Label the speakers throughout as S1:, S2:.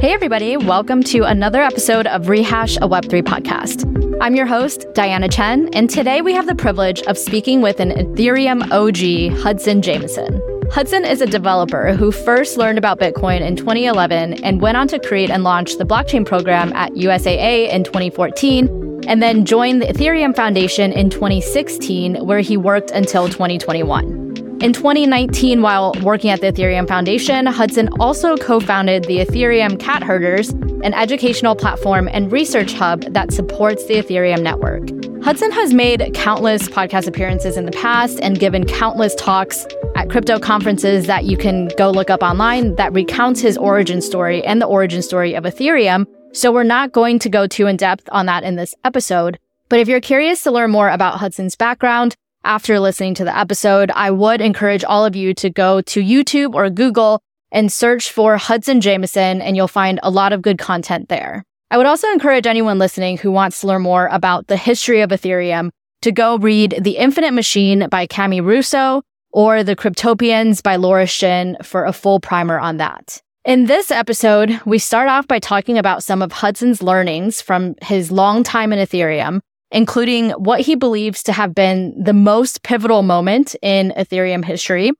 S1: Hey, everybody, welcome to another episode of Rehash a Web3 podcast. I'm your host, Diana Chen, and today we have the privilege of speaking with an Ethereum OG, Hudson Jameson. Hudson is a developer who first learned about Bitcoin in 2011 and went on to create and launch the blockchain program at USAA in 2014, and then joined the Ethereum Foundation in 2016, where he worked until 2021. In 2019, while working at the Ethereum Foundation, Hudson also co founded the Ethereum Cat Herders, an educational platform and research hub that supports the Ethereum network. Hudson has made countless podcast appearances in the past and given countless talks at crypto conferences that you can go look up online that recounts his origin story and the origin story of Ethereum. So we're not going to go too in depth on that in this episode. But if you're curious to learn more about Hudson's background, after listening to the episode, I would encourage all of you to go to YouTube or Google and search for Hudson Jameson, and you'll find a lot of good content there. I would also encourage anyone listening who wants to learn more about the history of Ethereum to go read The Infinite Machine by Cami Russo or The Cryptopians by Laura Shin for a full primer on that. In this episode, we start off by talking about some of Hudson's learnings from his long time in Ethereum, including what he believes to have been the most pivotal moment in Ethereum history,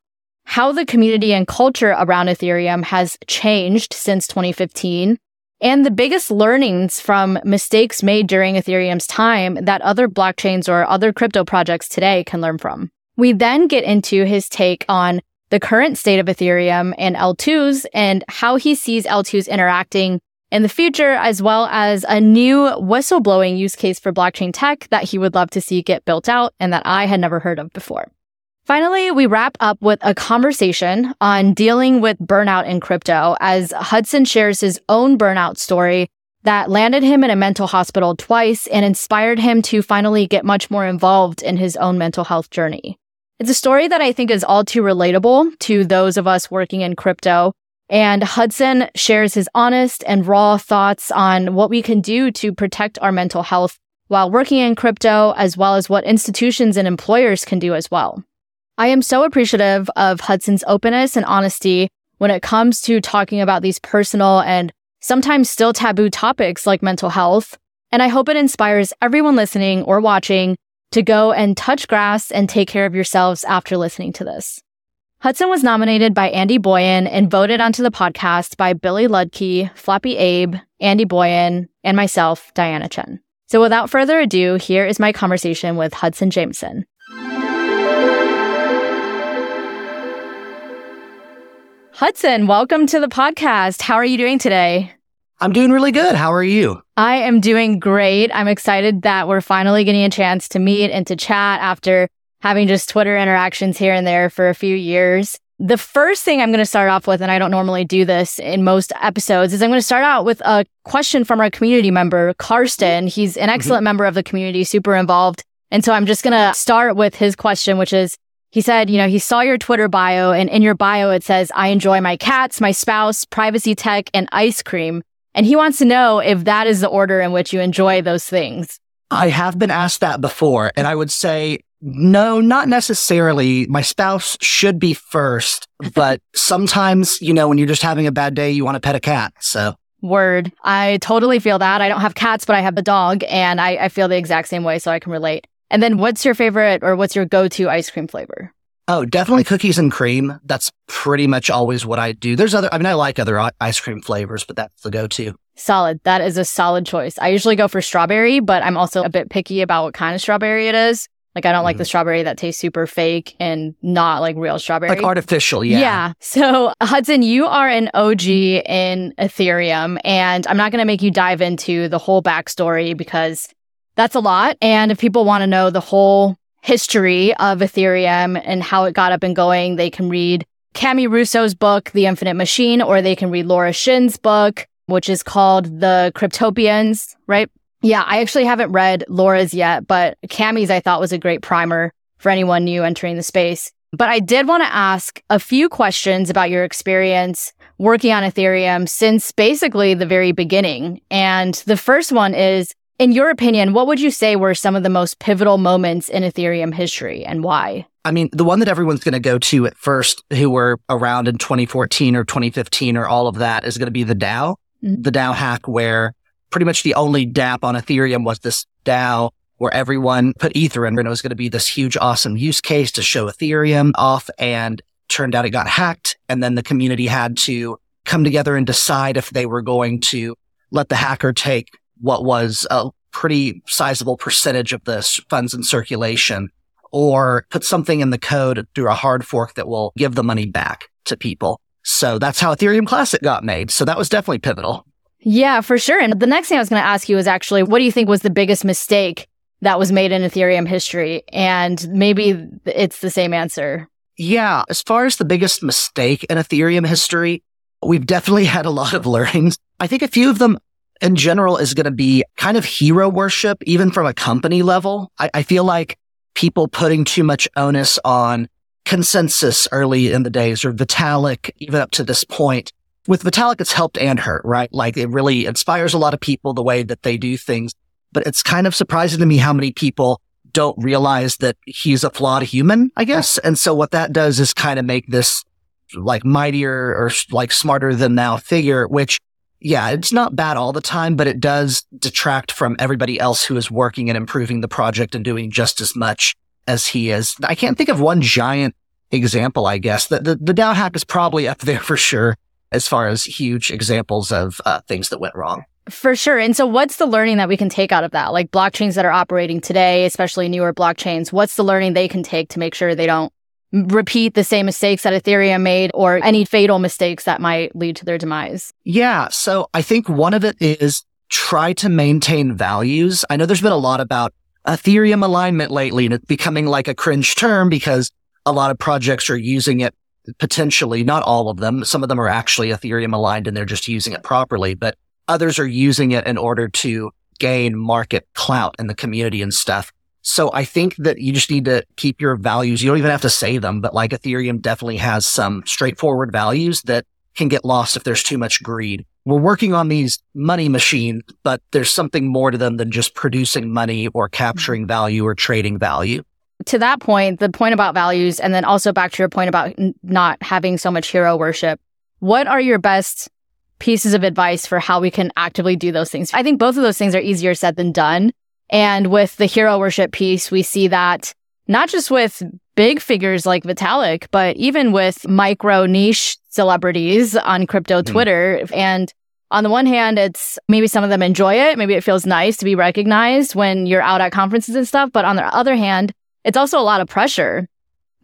S1: how the community and culture around Ethereum has changed since 2015, and the biggest learnings from mistakes made during Ethereum's time that other blockchains or other crypto projects today can learn from. We then get into his take on the current state of Ethereum and L2s and how he sees L2s interacting in the future, as well as a new whistleblowing use case for blockchain tech that he would love to see get built out and that I had never heard of before. Finally, we wrap up with a conversation on dealing with burnout in crypto as Hudson shares his own burnout story that landed him in a mental hospital twice and inspired him to finally get much more involved in his own mental health journey. It's a story that I think is all too relatable to those of us working in crypto and Hudson shares his honest and raw thoughts on what we can do to protect our mental health while working in crypto, as well as what institutions and employers can do as well. I am so appreciative of Hudson's openness and honesty when it comes to talking about these personal and sometimes still taboo topics like mental health. And I hope it inspires everyone listening or watching to go and touch grass and take care of yourselves after listening to this. Hudson was nominated by Andy Boyan and voted onto the podcast by Billy Ludke, Floppy Abe, Andy Boyan, and myself, Diana Chen. So without further ado, here is my conversation with Hudson Jameson. Hudson, welcome to the podcast. How are you doing today?
S2: I'm doing really good. How are you?
S1: I am doing great. I'm excited that we're finally getting a chance to meet and to chat after having just Twitter interactions here and there for a few years. The first thing I'm going to start off with, and I don't normally do this in most episodes, is I'm going to start out with a question from our community member, Karsten. He's an mm-hmm. excellent mm-hmm. member of the community, super involved. And so I'm just going to start with his question, which is, he said, you know, he saw your Twitter bio and in your bio, it says, I enjoy my cats, my spouse, privacy tech, and ice cream. And he wants to know if that is the order in which you enjoy those things.
S2: I have been asked that before. And I would say no, not necessarily. My spouse should be first, but sometimes, you know, when you're just having a bad day, you want to pet a cat. So.
S1: Word. I totally feel that. I don't have cats, but I have a dog and I, I feel the exact same way, so I can relate. And then what's your favorite or what's your go to ice cream flavor?
S2: Oh, definitely cookies and cream. That's pretty much always what I do. There's other, I mean, I like other ice cream flavors, but that's the go to.
S1: Solid. That is a solid choice. I usually go for strawberry, but I'm also a bit picky about what kind of strawberry it is. Like I don't mm like the mm-hmm. strawberry that tastes super fake and not like real strawberry.
S2: Like artificial, yeah.
S1: Yeah. So Hudson, you are an OG in Ethereum and I'm not going to make you dive into the whole backstory because that's a lot. And if people want to know the whole history of Ethereum and how it got up and going, they can read Cami Russo's book, The Infinite Machine, or they can read Laura Shin's book, which is called The Cryptopians, right? Yeah, I actually haven't read Laura's yet, but Cami's I thought was a great primer for anyone new entering the space. But I did want to ask a few questions about your experience working on Ethereum since basically the very beginning. And the first one is, in your opinion, what would you say were some of the most pivotal moments in Ethereum history and why?
S2: I mean, the one that everyone's going to go to at first, who were around in 2014 or 2015 or all of that, is going to be the DAO. mm-hmm. the DAO hack where pretty much the only dApp on Ethereum was this DAO where everyone put Ether in and it was going to be this huge, awesome use case to show Ethereum off. And turned out it got hacked. And then the community had to come together and decide if they were going to let the hacker take what was a pretty sizable percentage of the funds in circulation or put something in the code through a hard fork that will give the money back to people. So that's how Ethereum Classic got made. So that was definitely pivotal.
S1: Yeah, for sure. And the next thing I was going to ask you is actually, what do you think was the biggest mistake that was made in Ethereum history? And maybe it's the same answer.
S2: Yeah. As far as the biggest mistake in Ethereum history, we've definitely had a lot of learnings. I think a few of them in general is going to be kind of hero worship, even from a company level. I, I feel like people putting too much onus on ConsenSys early in the days or Vitalik, even up to this point. With Vitalik, it's helped and hurt, right? Like it really inspires a lot of people the way that they do things. But it's kind of surprising to me how many people don't realize that he's a flawed human, I guess. And so what that does is kind of make this like mightier or like smarter than now figure, which yeah, it's not bad all the time, but it does detract from everybody else who is working and improving the project and doing just as much as he is. I can't think of one giant example, I guess. The, the, the DAO hack is probably up there for sure as far as huge examples of uh, things that went wrong.
S1: For sure. And so, what's the learning that we can take out of that? Like blockchains that are operating today, especially newer blockchains, what's the learning they can take to make sure they don't repeat the same mistakes that Ethereum made or any fatal mistakes that might lead to their demise?
S2: Yeah. So I think one of it is try to maintain values. I know there's been a lot about Ethereum alignment lately and it's becoming like a cringe term because a lot of projects are using it potentially, not all of them. Some of them are actually Ethereum aligned and they're just using it properly, but others are using it in order to gain market clout in the community and stuff. So I think that you just need to keep your values. You don't even have to say them, but like Ethereum definitely has some straightforward values that can get lost if there's too much greed. We're working on these money machines, but there's something more to them than just producing money or capturing value or trading value.
S1: To that point, the point about values, and then also back to your point about n- not having so much hero worship. What are your best pieces of advice for how we can actively do those things? I think both of those things are easier said than done. And with the hero worship piece, we see that not just with big figures like Vitalik, but even with micro niche celebrities on crypto mm. Twitter. And on the one hand, it's maybe some of them enjoy it. Maybe it feels nice to be recognized when you're out at conferences and stuff. But on the other hand, it's also a lot of pressure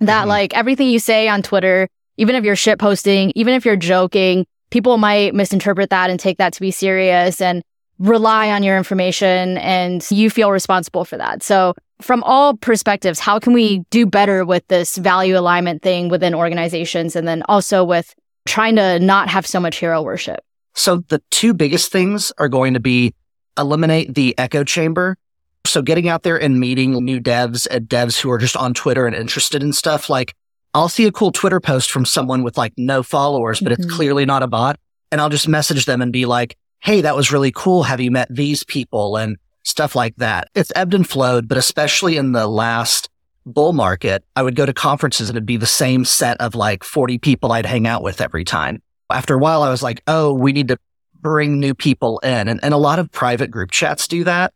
S1: that mm-hmm. like everything you say on Twitter, even if you're shit posting, even if you're joking, people might misinterpret that and take that to be serious. And rely on your information and you feel responsible for that. So from all perspectives, how can we do better with this value alignment thing within organizations and then also with trying to not have so much hero worship?
S2: So the two biggest things are going to be eliminate the echo chamber. So getting out there and meeting new devs and devs who are just on Twitter and interested in stuff like I'll see a cool Twitter post from someone with like no followers, but mm-hmm. it's clearly not a bot. And I'll just message them and be like, Hey, that was really cool. Have you met these people and stuff like that? It's ebbed and flowed, but especially in the last bull market, I would go to conferences and it'd be the same set of like 40 people I'd hang out with every time. After a while, I was like, Oh, we need to bring new people in. And, and a lot of private group chats do that.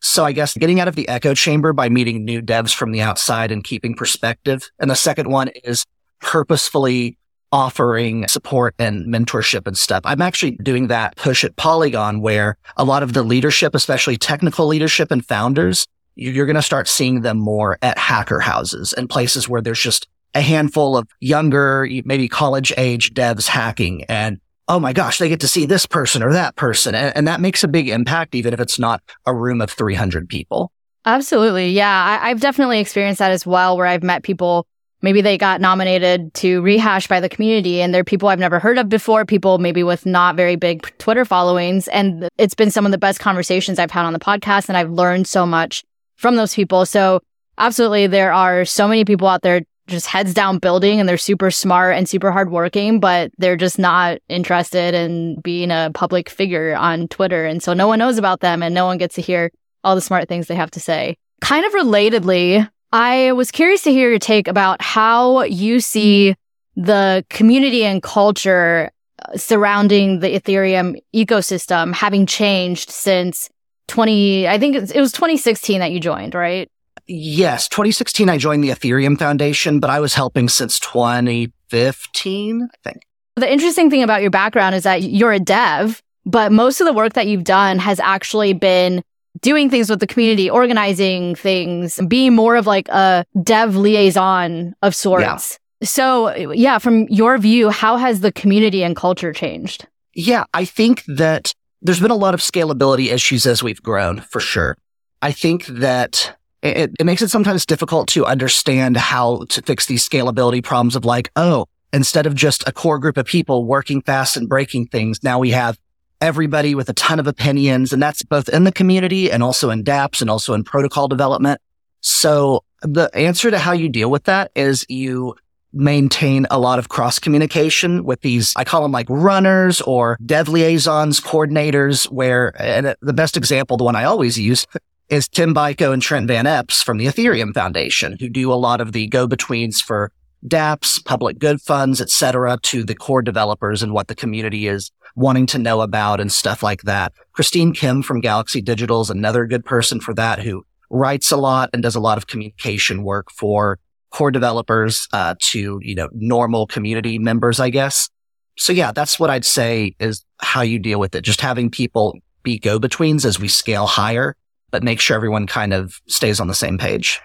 S2: So I guess getting out of the echo chamber by meeting new devs from the outside and keeping perspective. And the second one is purposefully offering support and mentorship and stuff. I'm actually doing that push at Polygon where a lot of the leadership, especially technical leadership and founders, you're going to start seeing them more at hacker houses and places where there's just a handful of younger, maybe college age devs hacking and oh my gosh, they get to see this person or that person. And, and, that makes a big impact, even if it's not a room of 300 people.
S1: Absolutely. Yeah. I, have definitely experienced that as well, where I've met people maybe they got nominated to rehash by the community and they're people I've never heard of before, people maybe with not very big Twitter followings. And it's been some of the best conversations I've had on the podcast and I've learned so much from those people. So absolutely, there are so many people out there just heads down building and they're super smart and super hardworking, but they're just not interested in being a public figure on Twitter. And so no one knows about them and no one gets to hear all the smart things they have to say. Kind of relatedly, I was curious to hear your take about how you see the community and culture uh, surrounding the Ethereum ecosystem having changed since 20, I think it was 2016 that you joined, right?
S2: Yes, 2016, I joined the Ethereum Foundation, but I was helping since 2015, I think.
S1: The interesting thing about your background is that you're a dev, but most of the work that you've done has actually been doing things with the community, organizing things, being more of like a dev liaison of sorts. Yeah. So, yeah, from your view, how has the community and culture changed?
S2: Yeah, I think that there's been a lot of scalability issues as we've grown, for sure. I think that it, it makes it sometimes difficult to understand how to fix these scalability problems of like, oh, instead of just a core group of people working fast and breaking things, now we have everybody with a ton of opinions. And that's both in the community and also in dApps and also in protocol development. So the answer to how you deal with that is you maintain a lot of cross communication with these, I call them like runners or dev liaisons, coordinators, where, and the best example, the one I always use is Tim Beiko and Trent Van Epps from the Ethereum Foundation, who do a lot of the go-betweens for dApps, public good funds, et cetera, to the core developers and what the community is wanting to know about and stuff like that. Christine Kim from Galaxy Digital is another good person for that who writes a lot and does a lot of communication work for core developers uh, to you know normal community members, I guess. So yeah, that's what I'd say is how you deal with it. Just having people be go-betweens as we scale higher but make sure everyone kind of stays on the same page.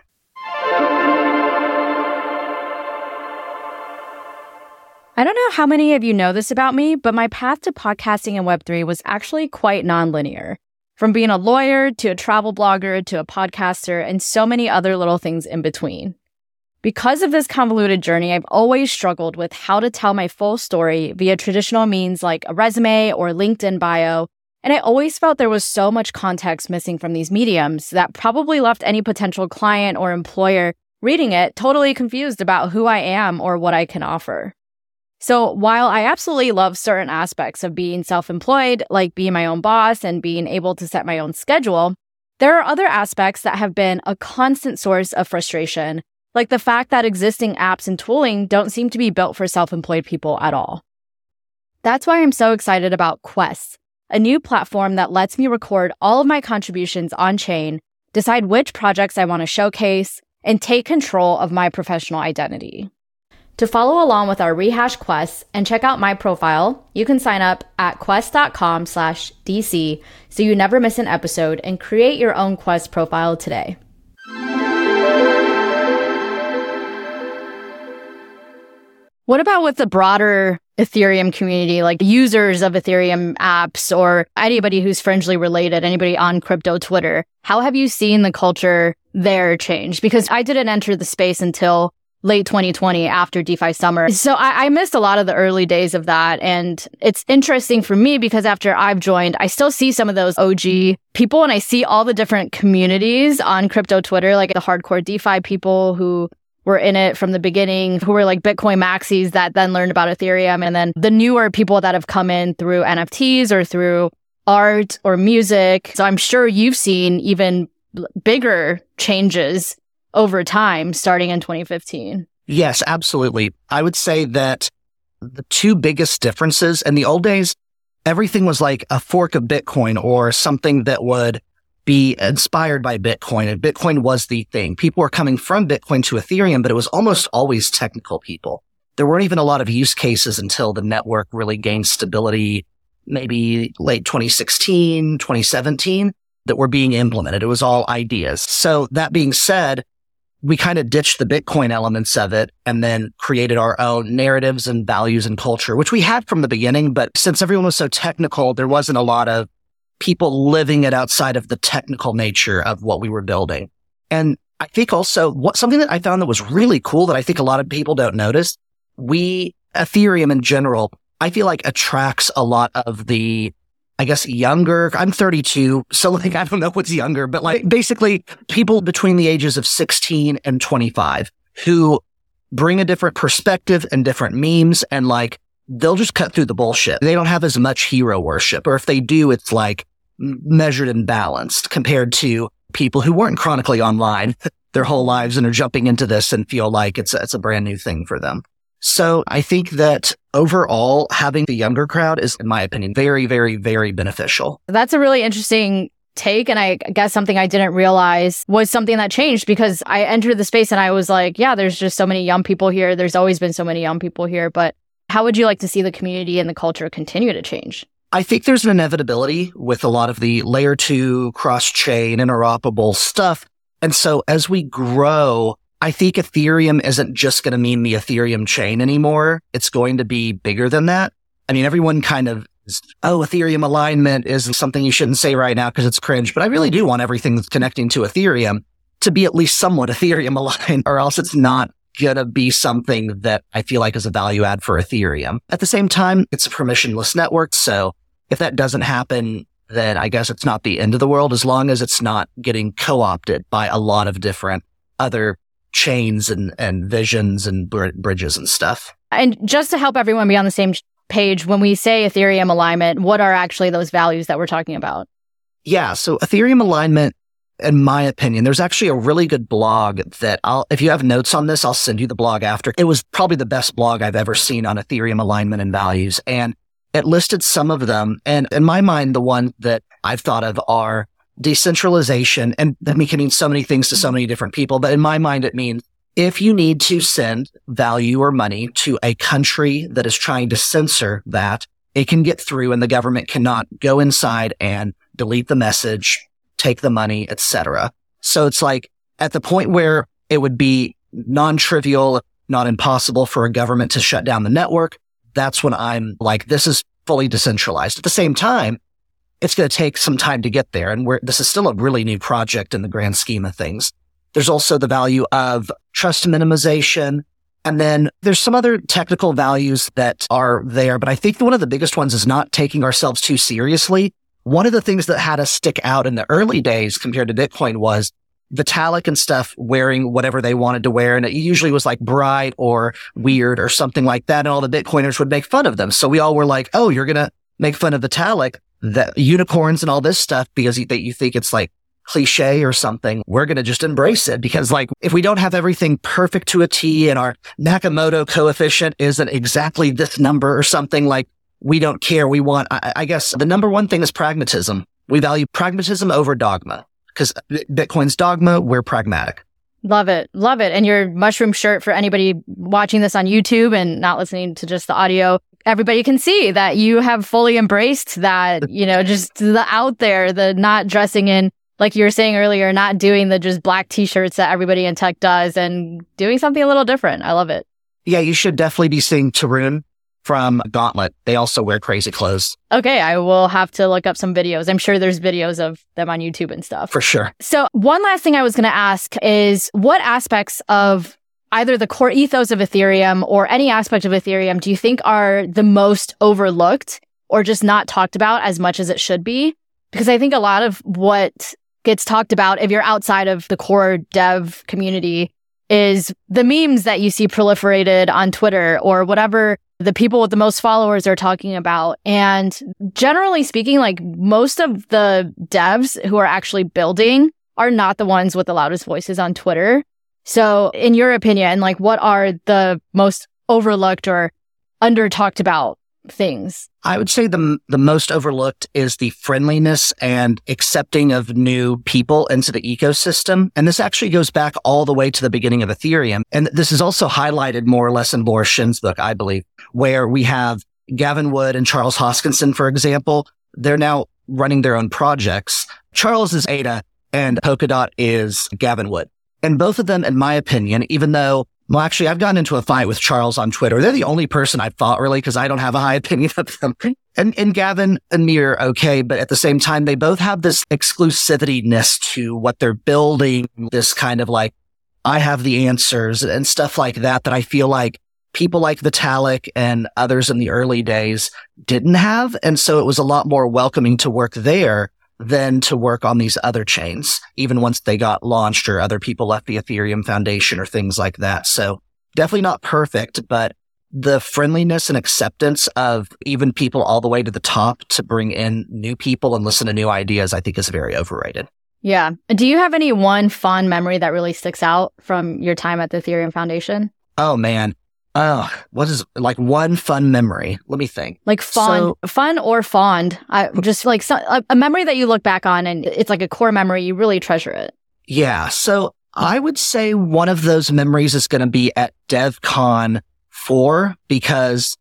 S1: I don't know how many of you know this about me, but my path to podcasting and Web3 was actually quite nonlinear. From being a lawyer to a travel blogger to a podcaster and so many other little things in between. Because of this convoluted journey, I've always struggled with how to tell my full story via traditional means like a resume or LinkedIn bio and I always felt there was so much context missing from these mediums that probably left any potential client or employer reading it totally confused about who I am or what I can offer. So while I absolutely love certain aspects of being self employed, like being my own boss and being able to set my own schedule, there are other aspects that have been a constant source of frustration, like the fact that existing apps and tooling don't seem to be built for self employed people at all. That's why I'm so excited about Quests a new platform that lets me record all of my contributions on chain, decide which projects I want to showcase, and take control of my professional identity. To follow along with our rehash quests and check out my profile, you can sign up at quest.com slash DC so you never miss an episode and create your own quest profile today. What about with the broader Ethereum community, like users of Ethereum apps or anybody who's fringely related, anybody on crypto Twitter? How have you seen the culture there change? Because I didn't enter the space until late 2020 after DeFi summer. So I, I, missed a lot of the early days of that. And it's interesting for me because after I've joined, I still see some of those OG people and I see all the different communities on crypto Twitter, like the hardcore DeFi people who were in it from the beginning who were like Bitcoin maxis that then learned about Ethereum. And then the newer people that have come in through NFTs or through art or music. So I'm sure you've seen even bigger changes over time starting in 2015.
S2: Yes, absolutely. I would say that the two biggest differences in the old days, everything was like a fork of Bitcoin or something that would be inspired by Bitcoin and Bitcoin was the thing. People were coming from Bitcoin to Ethereum, but it was almost always technical people. There weren't even a lot of use cases until the network really gained stability, maybe late 2016, 2017 that were being implemented. It was all ideas. So that being said, we kind of ditched the Bitcoin elements of it and then created our own narratives and values and culture, which we had from the beginning. But since everyone was so technical, there wasn't a lot of people living it outside of the technical nature of what we were building. And I think also what something that I found that was really cool that I think a lot of people don't notice, we Ethereum in general, I feel like attracts a lot of the I guess younger. I'm 32, so like I don't know what's younger, but like basically people between the ages of 16 and 25 who bring a different perspective and different memes and like they'll just cut through the bullshit. They don't have as much hero worship, or if they do, it's like measured and balanced compared to people who weren't chronically online their whole lives and are jumping into this and feel like it's, it's a brand new thing for them. So I think that overall, having the younger crowd is, in my opinion, very, very, very beneficial.
S1: That's a really interesting take. And I guess something I didn't realize was something that changed because I entered the space and I was like, yeah, there's just so many young people here. There's always been so many young people here. But how would you like to see the community and the culture continue to change?
S2: I think there's an inevitability with a lot of the layer two cross chain interoperable stuff. And so as we grow, I think Ethereum isn't just going to mean the Ethereum chain anymore. It's going to be bigger than that. I mean, everyone kind of is, oh, Ethereum alignment is something you shouldn't say right now because it's cringe, but I really do want everything that's connecting to Ethereum to be at least somewhat Ethereum aligned or else it's not going to be something that I feel like is a value add for Ethereum. At the same time, it's a permissionless network. So if that doesn't happen, then I guess it's not the end of the world as long as it's not getting co-opted by a lot of different other chains and, and visions and br- bridges and stuff.
S1: And just to help everyone be on the same page, when we say Ethereum alignment, what are actually those values that we're talking about?
S2: Yeah. So Ethereum alignment, in my opinion, there's actually a really good blog that I'll, if you have notes on this, I'll send you the blog after. It was probably the best blog I've ever seen on Ethereum alignment and values. And it listed some of them. And in my mind, the one that I've thought of are decentralization. And that can mean so many things to so many different people. But in my mind, it means if you need to send value or money to a country that is trying to censor that, it can get through and the government cannot go inside and delete the message, take the money, etc. So it's like at the point where it would be non-trivial, not impossible for a government to shut down the network. That's when I'm like, this is fully decentralized. At the same time, it's going to take some time to get there. And this is still a really new project in the grand scheme of things. There's also the value of trust minimization. And then there's some other technical values that are there. But I think one of the biggest ones is not taking ourselves too seriously. One of the things that had us stick out in the early days compared to Bitcoin was Vitalik and stuff wearing whatever they wanted to wear. And it usually was like bright or weird or something like that. And all the Bitcoiners would make fun of them. So we all were like, Oh, you're going to make fun of Vitalik, the unicorns and all this stuff because you, that you think it's like cliche or something, we're going to just embrace it because like if we don't have everything perfect to a T and our Nakamoto coefficient isn't exactly this number or something like we don't care. We want, I, I guess the number one thing is pragmatism. We value pragmatism over dogma because uh, Bitcoin's dogma. We're pragmatic.
S1: Love it. Love it. And your mushroom shirt for anybody watching this on YouTube and not listening to just the audio, everybody can see that you have fully embraced that, you know, just the out there, the not dressing in like you were saying earlier, not doing the just black t-shirts that everybody in tech does and doing something a little different. I love it.
S2: Yeah, you should definitely be seeing Tarun from Gauntlet. They also wear crazy clothes.
S1: Okay, I will have to look up some videos. I'm sure there's videos of them on YouTube and stuff.
S2: For sure.
S1: So, one last thing I was going to ask is what aspects of either the core ethos of Ethereum or any aspect of Ethereum do you think are the most overlooked or just not talked about as much as it should be? Because I think a lot of what gets talked about if you're outside of the core dev community is the memes that you see proliferated on Twitter or whatever the people with the most followers are talking about. And generally speaking, like most of the devs who are actually building are not the ones with the loudest voices on Twitter. So in your opinion, like what are the most overlooked or under talked about things?
S2: I would say the the most overlooked is the friendliness and accepting of new people into the ecosystem. And this actually goes back all the way to the beginning of Ethereum. And this is also highlighted more or less in Boris Shin's book, I believe, where we have Gavin Wood and Charles Hoskinson, for example. They're now running their own projects. Charles is Ada and Polkadot is Gavin Wood. And both of them, in my opinion, even though well, actually, I've gotten into a fight with Charles on Twitter. They're the only person I've fought really because I don't have a high opinion of them. And, and Gavin and me are okay, but at the same time, they both have this exclusivityness to what they're building, this kind of like, I have the answers and stuff like that, that I feel like people like Vitalik and others in the early days didn't have. And so it was a lot more welcoming to work there than to work on these other chains, even once they got launched or other people left the Ethereum Foundation or things like that. So definitely not perfect, but the friendliness and acceptance of even people all the way to the top to bring in new people and listen to new ideas, I think is very overrated.
S1: Yeah. Do you have any one fond memory that really sticks out from your time at the Ethereum Foundation?
S2: Oh man. Oh, what is like one fun memory? Let me think.
S1: Like fun, so, fun or fond. I just like so, a, memory that you look back on and it's like a core memory. You really treasure it.
S2: Yeah. So I would say one of those memories is going to be at DevCon 4 because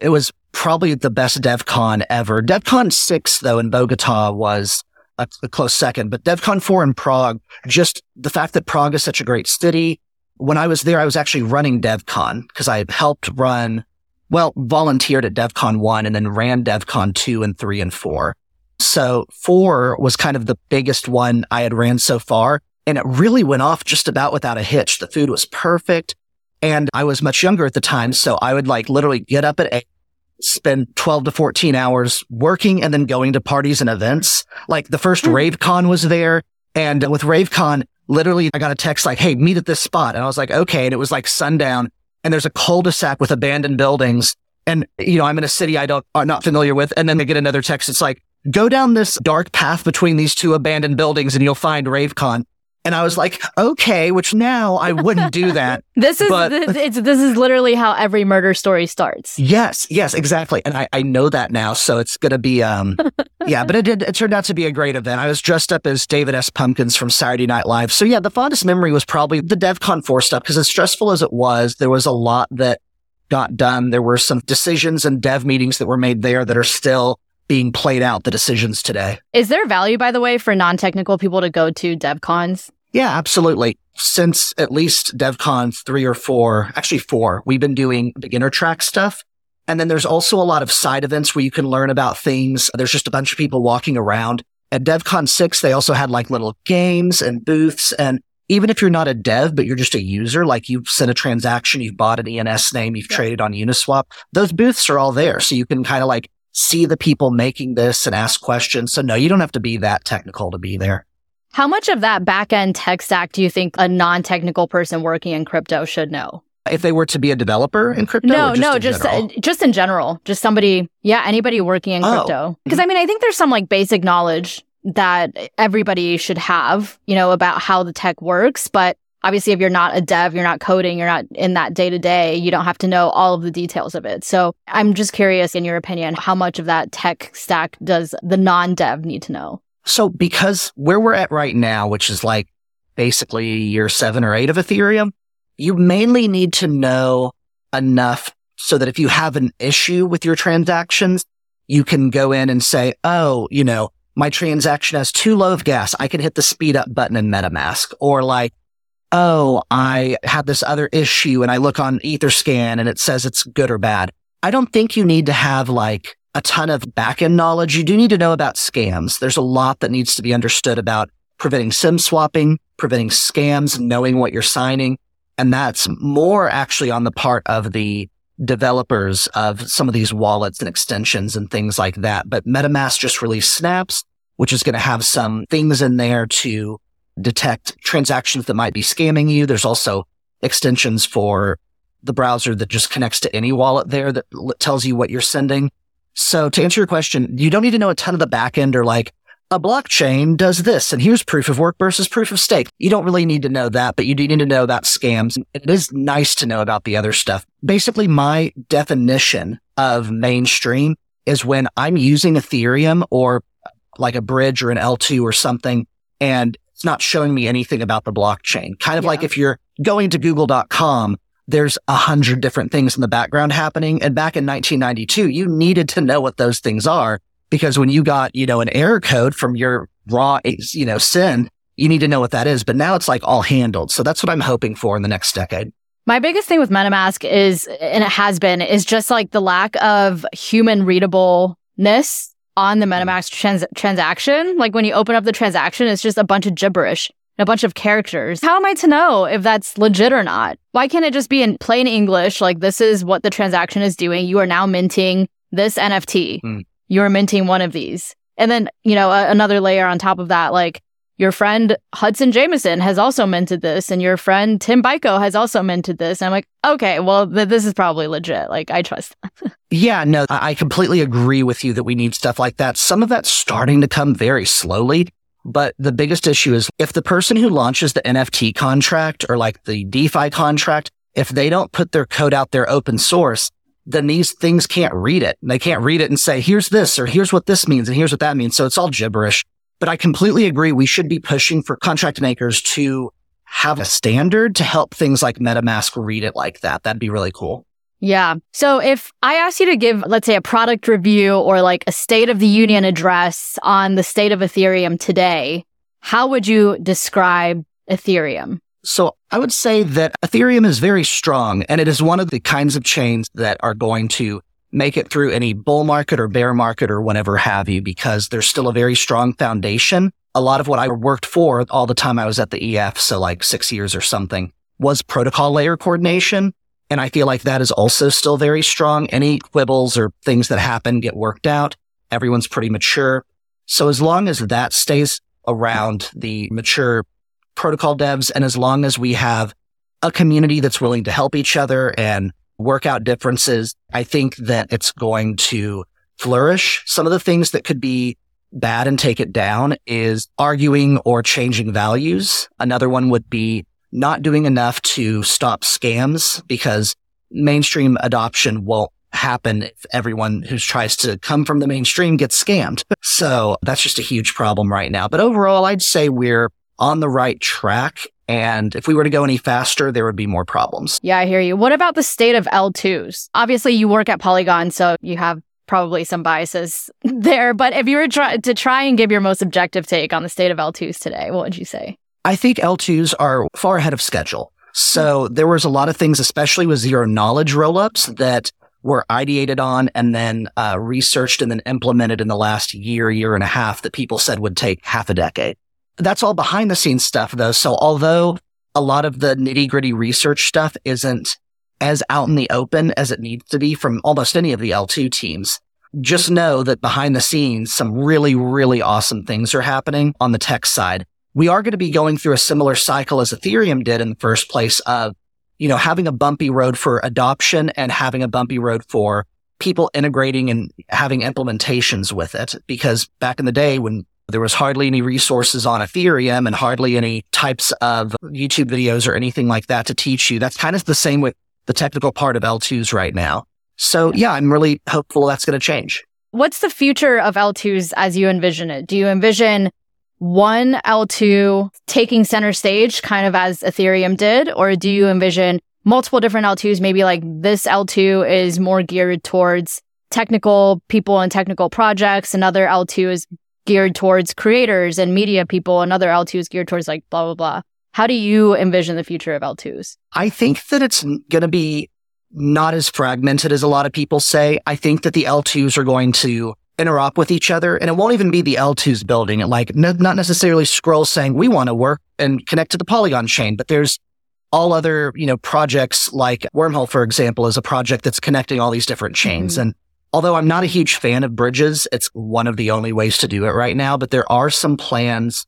S2: it was probably the best DevCon ever. DevCon 6 though in Bogota was a, a close second, but DevCon 4 in Prague, just the fact that Prague is such a great city. When I was there, I was actually running DevCon because I helped run, well, volunteered at DevCon 1 and then ran DevCon 2 and 3 and 4. So 4 was kind of the biggest one I had ran so far. And it really went off just about without a hitch. The food was perfect. And I was much younger at the time. So I would like literally get up at eight, spend 12 to 14 hours working and then going to parties and events. Like the first mm. RaveCon was there. And with RaveCon, literally I got a text like, Hey, meet at this spot. And I was like, okay. And it was like sundown and there's a cul-de-sac with abandoned buildings. And, you know, I'm in a city I don't, I'm not familiar with. And then they get another text. It's like, go down this dark path between these two abandoned buildings and you'll find RaveCon. And I was like, okay, which now I wouldn't do that.
S1: this is but, this, it's this is literally how every murder story starts.
S2: Yes, yes, exactly. And I, I know that now. So it's gonna be um yeah, but it did it turned out to be a great event. I was dressed up as David S. Pumpkins from Saturday Night Live. So yeah, the fondest memory was probably the DevCon 4 stuff, because as stressful as it was, there was a lot that got done. There were some decisions and dev meetings that were made there that are still being played out, the decisions today.
S1: Is there value, by the way, for non technical people to go to DevCons?
S2: Yeah, absolutely. Since at least DevCon three or four, actually four, we've been doing beginner track stuff. And then there's also a lot of side events where you can learn about things. There's just a bunch of people walking around. At DevCon 6, they also had like little games and booths. And even if you're not a dev, but you're just a user, like you've sent a transaction, you've bought an ENS name, you've yeah. traded on Uniswap, those booths are all there. So you can kind of like see the people making this and ask questions. So no, you don't have to be that technical to be there.
S1: How much of that back end tech stack do you think a non technical person working in crypto should know?
S2: If they were to be a developer in crypto?
S1: No,
S2: just
S1: no, just
S2: uh,
S1: just in general. Just somebody, yeah, anybody working in oh. crypto. Because I mean, I think there's some like basic knowledge that everybody should have, you know, about how the tech works. But obviously, if you're not a dev, you're not coding, you're not in that day to day, you don't have to know all of the details of it. So I'm just curious, in your opinion, how much of that tech stack does the non dev need to know?
S2: So because where we're at right now, which is like basically year seven or eight of Ethereum, you mainly need to know enough so that if you have an issue with your transactions, you can go in and say, Oh, you know, my transaction has too low of gas. I can hit the speed up button in MetaMask or like, Oh, I had this other issue and I look on Etherscan and it says it's good or bad. I don't think you need to have like a ton of backend knowledge. You do need to know about scams. There's a lot that needs to be understood about preventing SIM swapping, preventing scams, knowing what you're signing. And that's more actually on the part of the developers of some of these wallets and extensions and things like that. But MetaMask just released Snaps, which is going to have some things in there to detect transactions that might be scamming you. There's also extensions for the browser that just connects to any wallet there that tells you what you're sending. So to answer your question, you don't need to know a ton of the backend or like a blockchain does this and here's proof of work versus proof of stake. You don't really need to know that, but you do need to know about scams. It is nice to know about the other stuff. Basically, my definition of mainstream is when I'm using Ethereum or like a bridge or an L2 or something, and it's not showing me anything about the blockchain. Kind of yeah. like if you're going to google.com there's a hundred different things in the background happening. And back in 1992, you needed to know what those things are because when you got, you know, an error code from your raw, you know, SYN, you need to know what that is. But now it's like all handled. So that's what I'm hoping for in the next decade.
S1: My biggest thing with MetaMask is, and it has been, is just like the lack of human readableness on the. MetaMask trans- transaction. Like when you open up the transaction, it's just a bunch of gibberish a bunch of characters. How am I to know if that's legit or not? Why can't it just be in plain English? Like, this is what the transaction is doing. You are now minting this NFT. Mm. You're minting one of these. And then, you know, a- another layer on top of that, like, your friend Hudson Jameson has also minted this, and your friend Tim Beiko has also minted this. And I'm like, okay, well, th- this is probably legit. Like, I trust.
S2: yeah, no, I completely agree with you that we need stuff like that. Some of that's starting to come very slowly. But the biggest issue is if the person who launches the NFT contract or like the DeFi contract if they don't put their code out there open source, then these things can't read it. They can't read it and say, here's this or here's what this means and here's what that means. So it's all gibberish. But I completely agree. We should be pushing for contract makers to have a standard to help things like MetaMask read it like that. That'd be really cool.
S1: Yeah. So if I asked you to give, let's say, a product review or like a state of the union address on the state of Ethereum today, how would you describe Ethereum?
S2: So I would say that Ethereum is very strong and it is one of the kinds of chains that are going to make it through any bull market or bear market or whatever have you, because there's still a very strong foundation. A lot of what I worked for all the time I was at the EF, so like six years or something, was protocol layer coordination. And I feel like that is also still very strong. Any quibbles or things that happen get worked out. Everyone's pretty mature. So as long as that stays around the mature protocol devs and as long as we have a community that's willing to help each other and work out differences, I think that it's going to flourish. Some of the things that could be bad and take it down is arguing or changing values. Another one would be not doing enough to stop scams because mainstream adoption won't happen if everyone who tries to come from the mainstream gets scammed. So that's just a huge problem right now. But overall, I'd say we're on the right track. And if we were to go any faster, there would be more problems.
S1: Yeah, I hear you. What about the state of L2s? Obviously, you work at Polygon, so you have probably some biases there. But if you were try- to try and give your most objective take on the state of L2s today, what would you say?
S2: I think L2s are far ahead of schedule. So there was a lot of things, especially with zero knowledge rollups that were ideated on and then uh, researched and then implemented in the last year, year and a half that people said would take half a decade. That's all behind the scenes stuff though. So although a lot of the nitty gritty research stuff isn't as out in the open as it needs to be from almost any of the L2 teams, just know that behind the scenes, some really, really awesome things are happening on the tech side we are going to be going through a similar cycle as Ethereum did in the first place of, you know, having a bumpy road for adoption and having a bumpy road for people integrating and having implementations with it. Because back in the day when there was hardly any resources on Ethereum and hardly any types of YouTube videos or anything like that to teach you. That's kind of the same with the technical part of L2s right now. So yeah, I'm really hopeful that's going to change.
S1: What's the future of L2s as you envision it? Do you envision one L2 taking center stage, kind of as Ethereum did? Or do you envision multiple different L2s? Maybe like this L2 is more geared towards technical people and technical projects. Another L2 is geared towards creators and media people. Another L2 is geared towards like blah, blah, blah. How do you envision the future of L2s?
S2: I think that it's going to be not as fragmented as a lot of people say. I think that the L2s are going to interop with each other. And it won't even be the L2s building it, like not necessarily scrolls saying we want to work and connect to the Polygon chain, but there's all other, you know, projects like Wormhole, for example, is a project that's connecting all these different chains. Mm-hmm. And although I'm not a huge fan of bridges, it's one of the only ways to do it right now, but there are some plans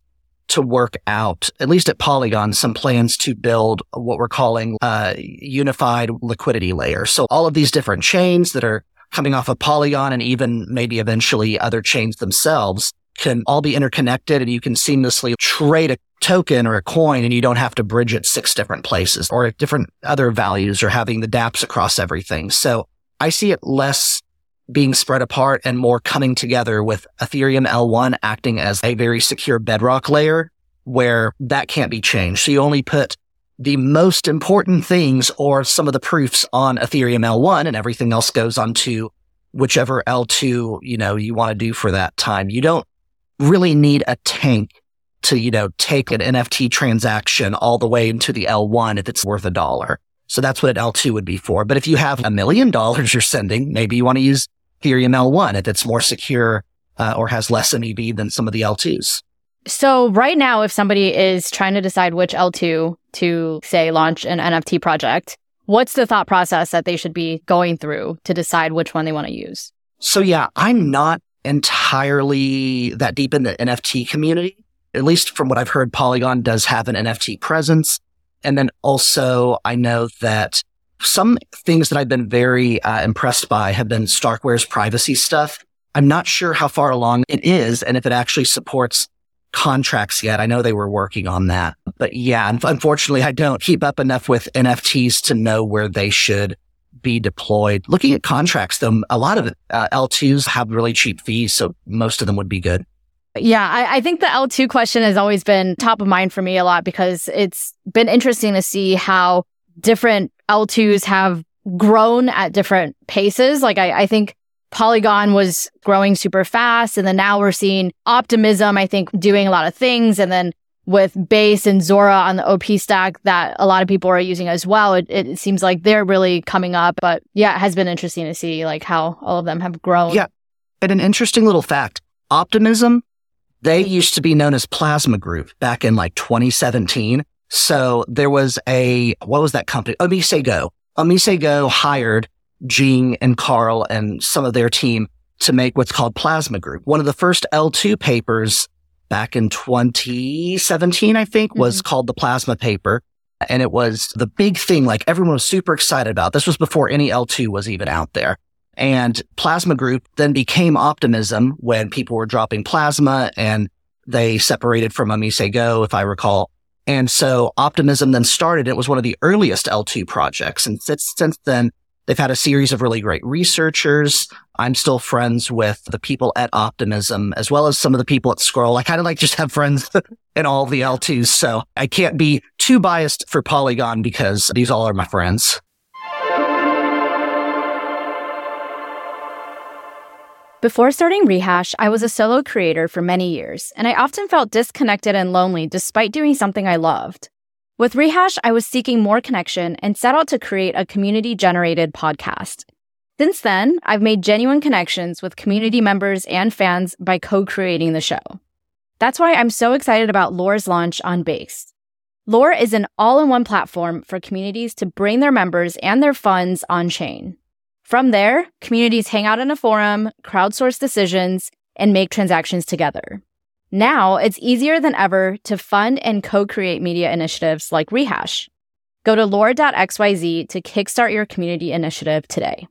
S2: to work out, at least at Polygon, some plans to build what we're calling a unified liquidity layer. So all of these different chains that are coming off of Polygon and even maybe eventually other chains themselves can all be interconnected and you can seamlessly trade a token or a coin and you don't have to bridge it six different places or different other values or having the dApps across everything. So I see it less being spread apart and more coming together with Ethereum L1 acting as a very secure bedrock layer where that can't be changed. So you only put the most important things or some of the proofs on Ethereum L1 and everything else goes on to whichever L2, you know, you want to do for that time. You don't really need a tank to, you know, take an NFT transaction all the way into the L1 if it's worth a dollar. So that's what an L2 would be for. But if you have a million dollars you're sending, maybe you want to use Ethereum L1 if it's more secure uh, or has less MEV than some of the L2s.
S1: So right now, if somebody is trying to decide which L2 to say launch an NFT project, what's the thought process that they should be going through to decide which one they want to use?
S2: So yeah, I'm not entirely that deep in the NFT community. At least from what I've heard, Polygon does have an NFT presence. And then also I know that some things that I've been very uh, impressed by have been Starkware's privacy stuff. I'm not sure how far along it is and if it actually supports contracts yet. I know they were working on that, but yeah, unfortunately, I don't keep up enough with NFTs to know where they should be deployed. Looking at contracts, though, a lot of uh, L2s have really cheap fees, so most of them would be good.
S1: Yeah, I, I, think the L2 question has always been top of mind for me a lot because it's been interesting to see how different L2s have grown at different paces. Like, I, I think Polygon was growing super fast. And then now we're seeing Optimism, I think, doing a lot of things. And then with Base and Zora on the OP stack that a lot of people are using as well. It, it seems like they're really coming up. But yeah, it has been interesting to see like how all of them have grown.
S2: Yeah. And an interesting little fact Optimism, they used to be known as Plasma Group back in like 2017. So there was a, what was that company? Omise Go. Omise Go hired Gene and Karl and some of their team to make what's called Plasma Group. One of the first L2 papers back in 2017, I think, mm-hmm. was called the Plasma paper. And it was the big thing, like everyone was super excited about. This was before any L2 was even out there. And Plasma Group then became Optimism when people were dropping plasma and they separated from Omise Go, if I recall. And so Optimism then started. It was one of the earliest L2 projects. And since, since then, They've had a series of really great researchers. I'm still friends with the people at Optimism as well as some of the people at Scroll. I kind of like just have friends in all the L2s. So I can't be too biased for Polygon because these all are my friends.
S1: Before starting Rehash, I was a solo creator for many years, and I often felt disconnected and lonely despite doing something I loved. With Rehash, I was seeking more connection and set out to create a community generated podcast. Since then, I've made genuine connections with community members and fans by co creating the show. That's why I'm so excited about Lore's launch on Base. Lore is an all in one platform for communities to bring their members and their funds on chain. From there, communities hang out in a forum, crowdsource decisions, and make transactions together. Now it's easier than ever to fund and co create media initiatives like Rehash. Go to lore.xyz to kickstart your community initiative today.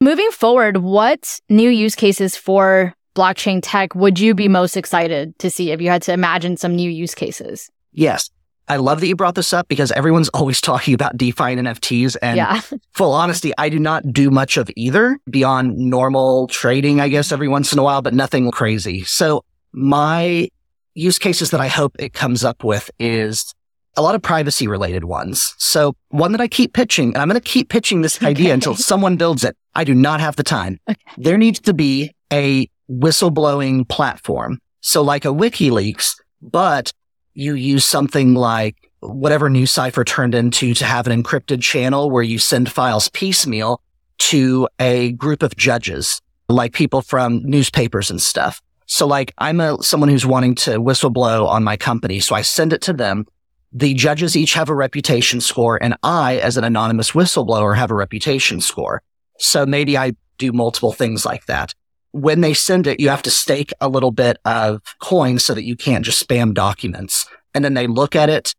S1: Moving forward, what new use cases for blockchain tech would you be most excited to see if you had to imagine some new use cases?
S2: Yes. I love that you brought this up because everyone's always talking about DeFi and NFTs. And yeah. full honesty, I do not do much of either beyond normal trading, I guess, every once in a while, but nothing crazy. So my use cases that I hope it comes up with is a lot of privacy related ones. So one that I keep pitching, and I'm going to keep pitching this idea okay. until someone builds it. I do not have the time. Okay. There needs to be a whistleblowing platform. So like a WikiLeaks, but you use something like whatever NuCypher turned into to have an encrypted channel where you send files piecemeal to a group of judges, like people from newspapers and stuff. So like I'm a, someone who's wanting to whistleblow on my company. So I send it to them. The judges each have a reputation score and I, as an anonymous whistleblower, have a reputation score. So maybe I do multiple things like that when they send it, you have to stake a little bit of coin so that you can't just spam documents. And then they look at it.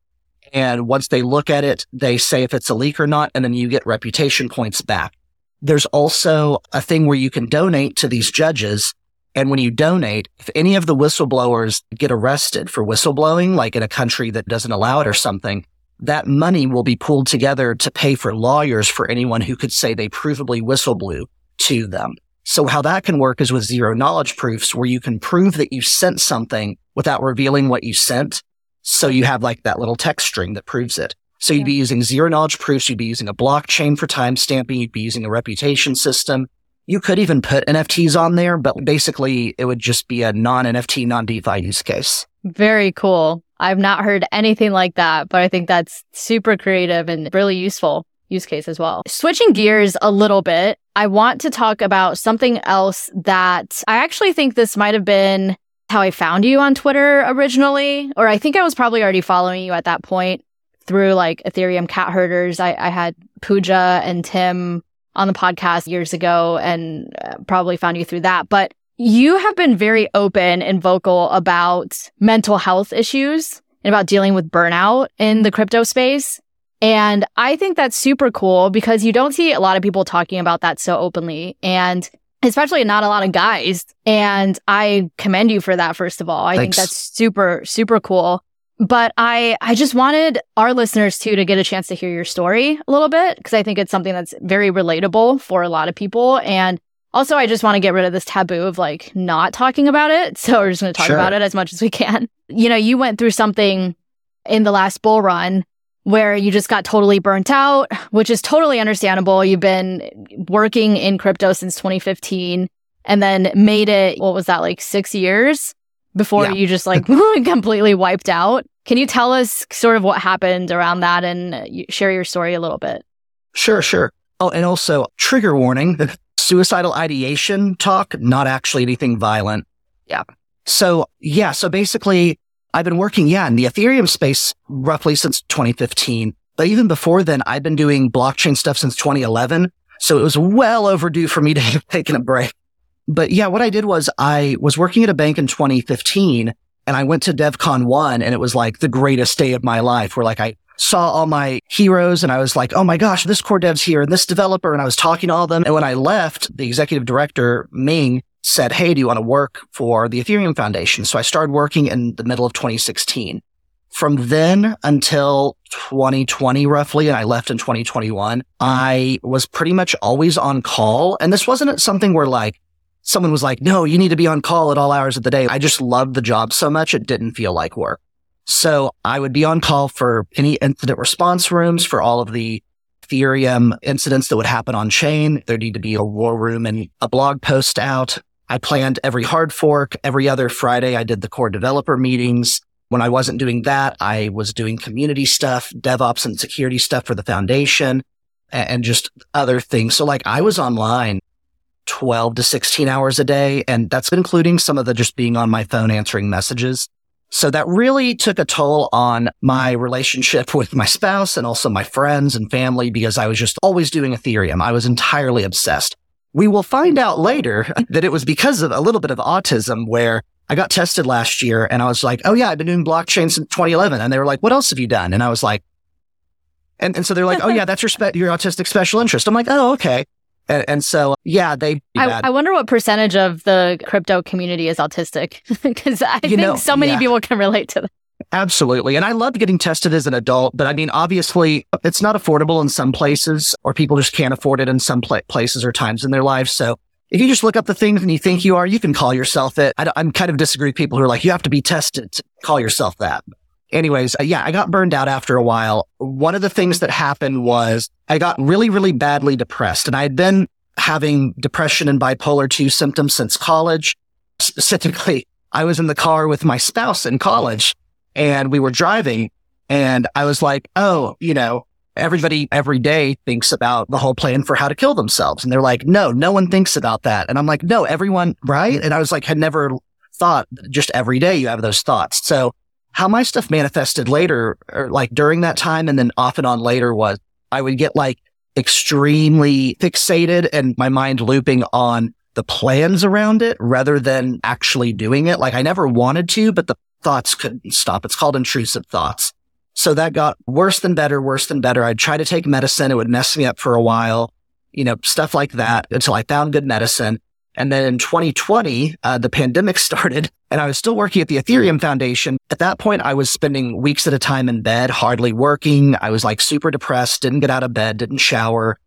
S2: And once they look at it, they say if it's a leak or not, and then you get reputation points back. There's also a thing where you can donate to these judges. And when you donate, if any of the whistleblowers get arrested for whistleblowing, like in a country that doesn't allow it or something, that money will be pooled together to pay for lawyers for anyone who could say they provably whistleblew to them. So how that can work is with zero knowledge proofs where you can prove that you sent something without revealing what you sent. So you have like that little text string that proves it. So you'd yeah. be using zero knowledge proofs. You'd be using a blockchain for timestamping. You'd be using a reputation system. You could even put NFTs on there, but basically it would just be a non NFT, non DeFi use case.
S1: Very cool. I've not heard anything like that, but I think that's super creative and really useful use case as well. Switching gears a little bit, I want to talk about something else that I actually think this might have been how I found you on Twitter originally, or I think I was probably already following you at that point through like Ethereum cat herders. I, I had Pooja and Tim on the podcast years ago and uh, probably found you through that. But you have been very open and vocal about mental health issues and about dealing with burnout in the crypto space. And I think that's super cool because you don't see a lot of people talking about that so openly. And especially not a lot of guys. And I commend you for that, first of all. I
S2: Thanks.
S1: think that's super, super cool. But I, I just wanted our listeners too to get a chance to hear your story a little bit because I think it's something that's very relatable for a lot of people. And also, I just want to get rid of this taboo of like not talking about it. So we're just going to talk
S2: Sure.
S1: about it as much as we can. You know, you went through something in the last bull run where you just got totally burnt out, which is totally understandable. You've been working in crypto since 2015 and then made it, what was that, like six years before
S2: Yeah.
S1: you just like completely wiped out? Can you tell us sort of what happened around that and share your story a little bit?
S2: Sure, sure. Oh, and also trigger warning: suicidal ideation talk, not actually anything violent.
S1: Yeah.
S2: So yeah, so basically, I've been working yeah in the Ethereum space roughly since 2015, but even before then, I've been doing blockchain stuff since 2011. So it was well overdue for me to have taken a break. But yeah, what I did was I was working at a bank in 2015 and I went to DevCon 1 and it was like the greatest day of my life where like I saw all my heroes and I was like, oh my gosh, this core dev's here and this developer. And I was talking to all of them. And when I left, the executive director, Ming, said, Hey, do you want to work for the Ethereum Foundation? So I started working in the middle of 2016. From then until 2020, roughly, and I left in 2021, I was pretty much always on call. And this wasn't something where like someone was like, no, you need to be on call at all hours of the day. I just loved the job so much. It didn't feel like work. So I would be on call for any incident response rooms for all of the Ethereum incidents that would happen on chain. There'd need to be a war room and a blog post out. I planned every hard fork. Every other Friday, I did the core developer meetings. When I wasn't doing that, I was doing community stuff, DevOps and security stuff for the foundation and just other things. So like I was online 12 to 16 hours a day. And that's including some of the just being on my phone answering messages. So that really took a toll on my relationship with my spouse and also my friends and family because I was just always doing Ethereum. I was entirely obsessed. We will find out later that it was because of a little bit of autism where I got tested last year and I was like, Oh yeah, I've been doing blockchain since 2011. And they were like, what else have you done? And I was like, and, and so they're like, Oh yeah, that's your, spe- your autistic special interest. I'm like, Oh, okay. And, and so, yeah, they,
S1: I, I wonder what percentage of the crypto community is autistic because I think
S2: know,
S1: so many
S2: yeah.
S1: people can relate to that.
S2: Absolutely. And I loved getting tested as an adult, but I mean, obviously it's not affordable in some places or people just can't afford it in some pla- places or times in their lives. So if you just look up the things and you think you are, you can call yourself it. I, am kind of disagree with people who are like, you have to be tested to call yourself that. Anyways, uh, yeah, I got burned out after a while. One of the things that happened was I got really, really badly depressed and I had been having depression and bipolar 2 symptoms since college. Specifically, I was in the car with my spouse in college and we were driving and I was like, oh, you know, everybody every day thinks about the whole plan for how to kill themselves. And they're like, no, no one thinks about that. And I'm like, no, everyone, right? And I was like, had never thought just every day you have those thoughts. So how my stuff manifested later, or like during that time and then off and on later was I would get like extremely fixated and my mind looping on the plans around it rather than actually doing it. Like I never wanted to, but the thoughts couldn't stop. It's called intrusive thoughts. So that got worse than better, worse than better. I'd try to take medicine. It would mess me up for a while, you know, stuff like that until I found good medicine. And then in 2020, uh, the pandemic started and I was still working at the Ethereum Foundation. At that point, I was spending weeks at a time in bed, hardly working. I was like super depressed, didn't get out of bed, didn't shower.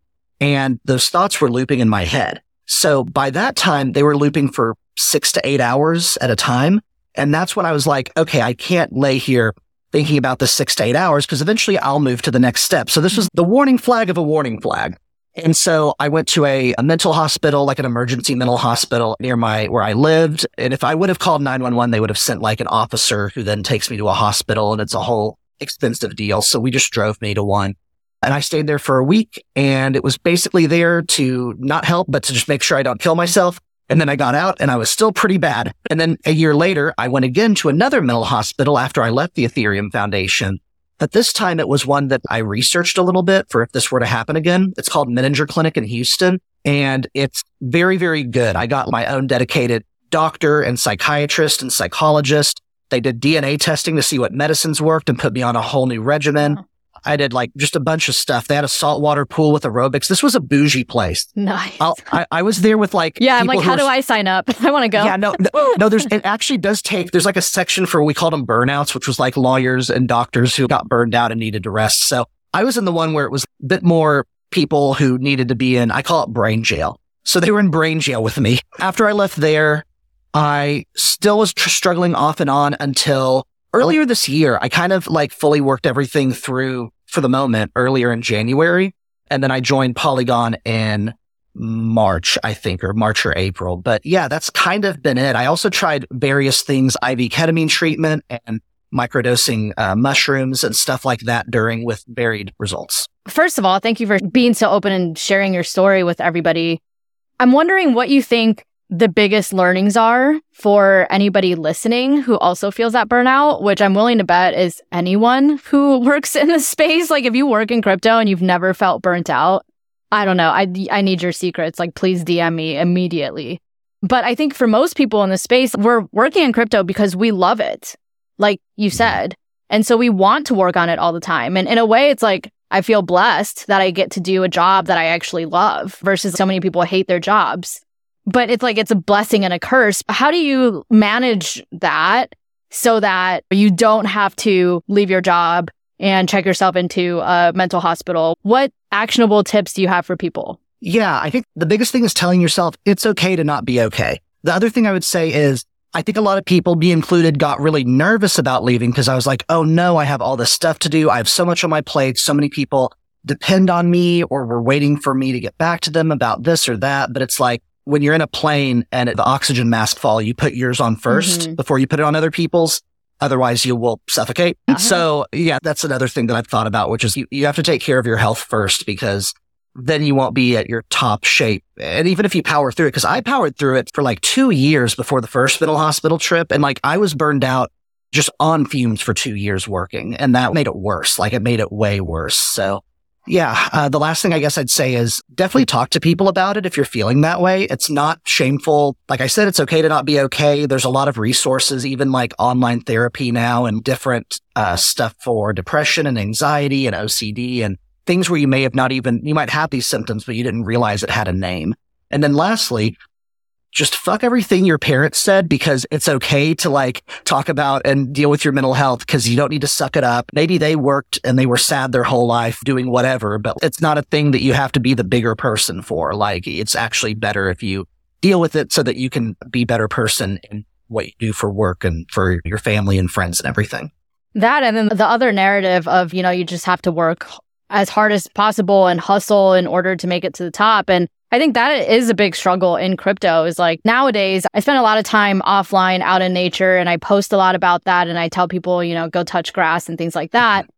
S2: And those thoughts were looping in my head. So by that time, they were looping for six to eight hours at a time. And that's when I was like, okay, I can't lay here thinking about the six to eight hours because eventually I'll move to the next step. So this was the warning flag of a warning flag. And so I went to a, a mental hospital, like an emergency mental hospital near my, where I lived. And if I would have called 911, they would have sent like an officer who then takes me to a hospital and it's a whole expensive deal. So we just drove me to one and I stayed there for a week and it was basically there to not help, but to just make sure I don't kill myself. And then I got out and I was still pretty bad. And then a year later, I went again to another mental hospital after I left the Ethereum Foundation. But this time it was one that I researched a little bit for if this were to happen again. It's called Menninger Clinic in Houston and it's very, very good. I got my own dedicated doctor and psychiatrist and psychologist. They did DNA testing to see what medicines worked and put me on a whole new regimen. I did like just a bunch of stuff. They had a saltwater pool with aerobics. This was a bougie place.
S1: Nice.
S2: I'll, I, I was there with like
S1: yeah. I'm like, how do I sign up? I want to go.
S2: Yeah, no, no, no, there's, it actually does take, there's like a section for, we called them burnouts, which was like lawyers and doctors who got burned out and needed to rest. So I was in the one where it was a bit more people who needed to be in, I call it brain jail. So they were in brain jail with me. After I left there, I still was tr- struggling off and on until earlier this year. I kind of like fully worked everything through for the moment earlier in January. And then I joined Polygon in March, I think, or March or April. But yeah, that's kind of been it. I also tried various things, IV ketamine treatment and microdosing uh, mushrooms and stuff like that during with varied results.
S1: First of all, thank you for being so open and sharing your story with everybody. I'm wondering what you think the biggest learnings are for anybody listening who also feels that burnout, which I'm willing to bet is anyone who works in the space. Like if you work in crypto and you've never felt burnt out, I don't know. I, I need your secrets. Like please DM me immediately. But I think for most people in the space, we're working in crypto because we love it, like you mm-hmm. said. And so we want to work on it all the time. And in a way, it's like, I feel blessed that I get to do a job that I actually love versus so many people hate their jobs. But it's like it's a blessing and a curse. How do you manage that so that you don't have to leave your job and check yourself into a mental hospital? What actionable tips do you have for people?
S2: Yeah, I think the biggest thing is telling yourself it's okay to not be okay. The other thing I would say is I think a lot of people, me included, got really nervous about leaving because I was like, oh no, I have all this stuff to do. I have so much on my plate. So many people depend on me or were waiting for me to get back to them about this or that. But it's like when you're in a plane and the oxygen mask fall, you put yours on 1st
S1: Mhm.
S2: before you put it on other people's. Otherwise you will suffocate.
S1: Uh-huh.
S2: So yeah, that's another thing that I've thought about, which is you, you have to take care of your health first because then you won't be at your top shape. And even if you power through it, because I powered through it for like two years before the first mental hospital trip. And like I was burned out just on fumes for two years working. And that made it worse. Like it made it way worse. So yeah, uh, the last thing I guess I'd say is definitely talk to people about it if you're feeling that way. It's not shameful. Like I said, it's okay to not be okay. There's a lot of resources, even like online therapy now and different uh, stuff for depression and anxiety and OCD and things where you may have not even, you might have these symptoms, but you didn't realize it had a name. And then lastly, just fuck everything your parents said because it's okay to like talk about and deal with your mental health because you don't need to suck it up. Maybe they worked and they were sad their whole life doing whatever, but it's not a thing that you have to be the bigger person for. Like it's actually better if you deal with it so that you can be better person in what you do for work and for your family and friends and everything.
S1: That and then the other narrative of, you know, you just have to work as hard as possible and hustle in order to make it to the top. And I think that is a big struggle in crypto is like nowadays I spend a lot of time offline out in nature and I post a lot about that and I tell people, you know, go touch grass and things like that. Mm-hmm.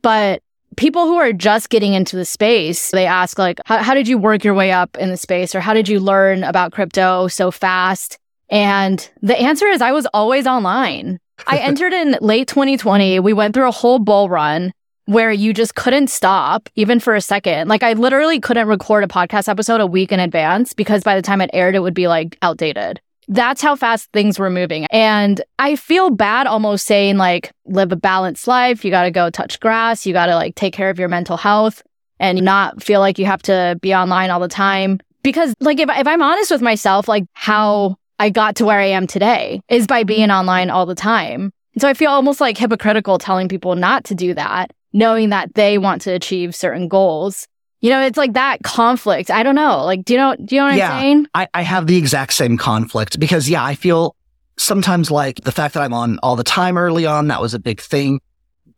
S1: But people who are just getting into the space, they ask like, how, how did you work your way up in the space or how did you learn about crypto so fast? And the answer is I was always online. I entered in late 2020. We went through a whole bull run where you just couldn't stop even for a second. Like I literally couldn't record a podcast episode a week in advance because by the time it aired, it would be like outdated. That's how fast things were moving. And I feel bad almost saying like live a balanced life. You got to go touch grass. You got to like take care of your mental health and not feel like you have to be online all the time. Because like if, if I'm honest with myself, like how I got to where I am today is by being online all the time. And so I feel almost like hypocritical telling people not to do that, knowing that they want to achieve certain goals. You know, it's like that conflict. I don't know. Like, do you know, do you know what
S2: Yeah.
S1: I'm saying?
S2: I, I have the exact same conflict because yeah, I feel sometimes like the fact that I'm on all the time early on, that was a big thing.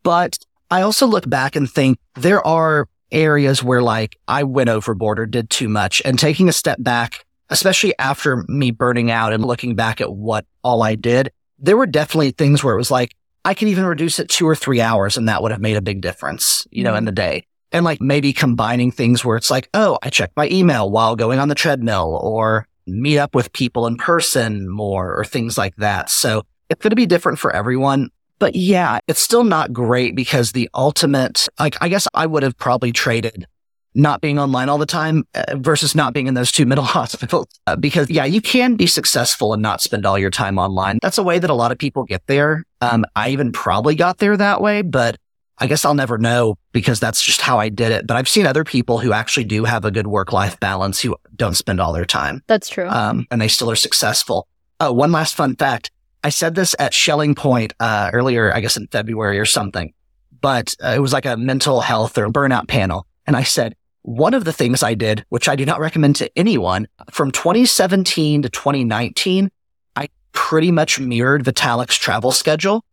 S2: But I also look back and think there are areas where like I went overboard or did too much and taking a step back, especially after me burning out and looking back at what all I did, there were definitely things where it was like, I could even reduce it two or three hours and that would have made a big difference, you know, in mm-hmm. the day. And like maybe combining things where it's like, oh, I check my email while going on the treadmill or meet up with people in person more or things like that. So it's going to be different for everyone. But yeah, it's still not great because the ultimate, like, I guess I would have probably traded not being online all the time uh, versus not being in those two middle hospitals. Uh, because yeah, you can be successful and not spend all your time online. That's a way that a lot of people get there. Um, I even probably got there that way, but I guess I'll never know because that's just how I did it. But I've seen other people who actually do have a good work life balance who don't spend all their time.
S1: That's true.
S2: Um, and they still are successful. Oh, one last fun fact. I said this at Schelling Point uh, earlier, I guess in February or something, but uh, it was like a mental health or burnout panel. And I said, one of the things I did, which I do not recommend to anyone, from 2017 to 2019, I pretty much mirrored Vitalik's travel schedule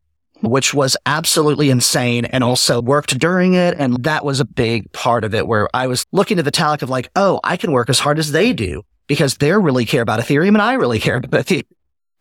S2: which was absolutely insane and also worked during it. And that was a big part of it where I was looking at Vitalik of like, oh, I can work as hard as they do because they really care about Ethereum and I really care about Ethereum.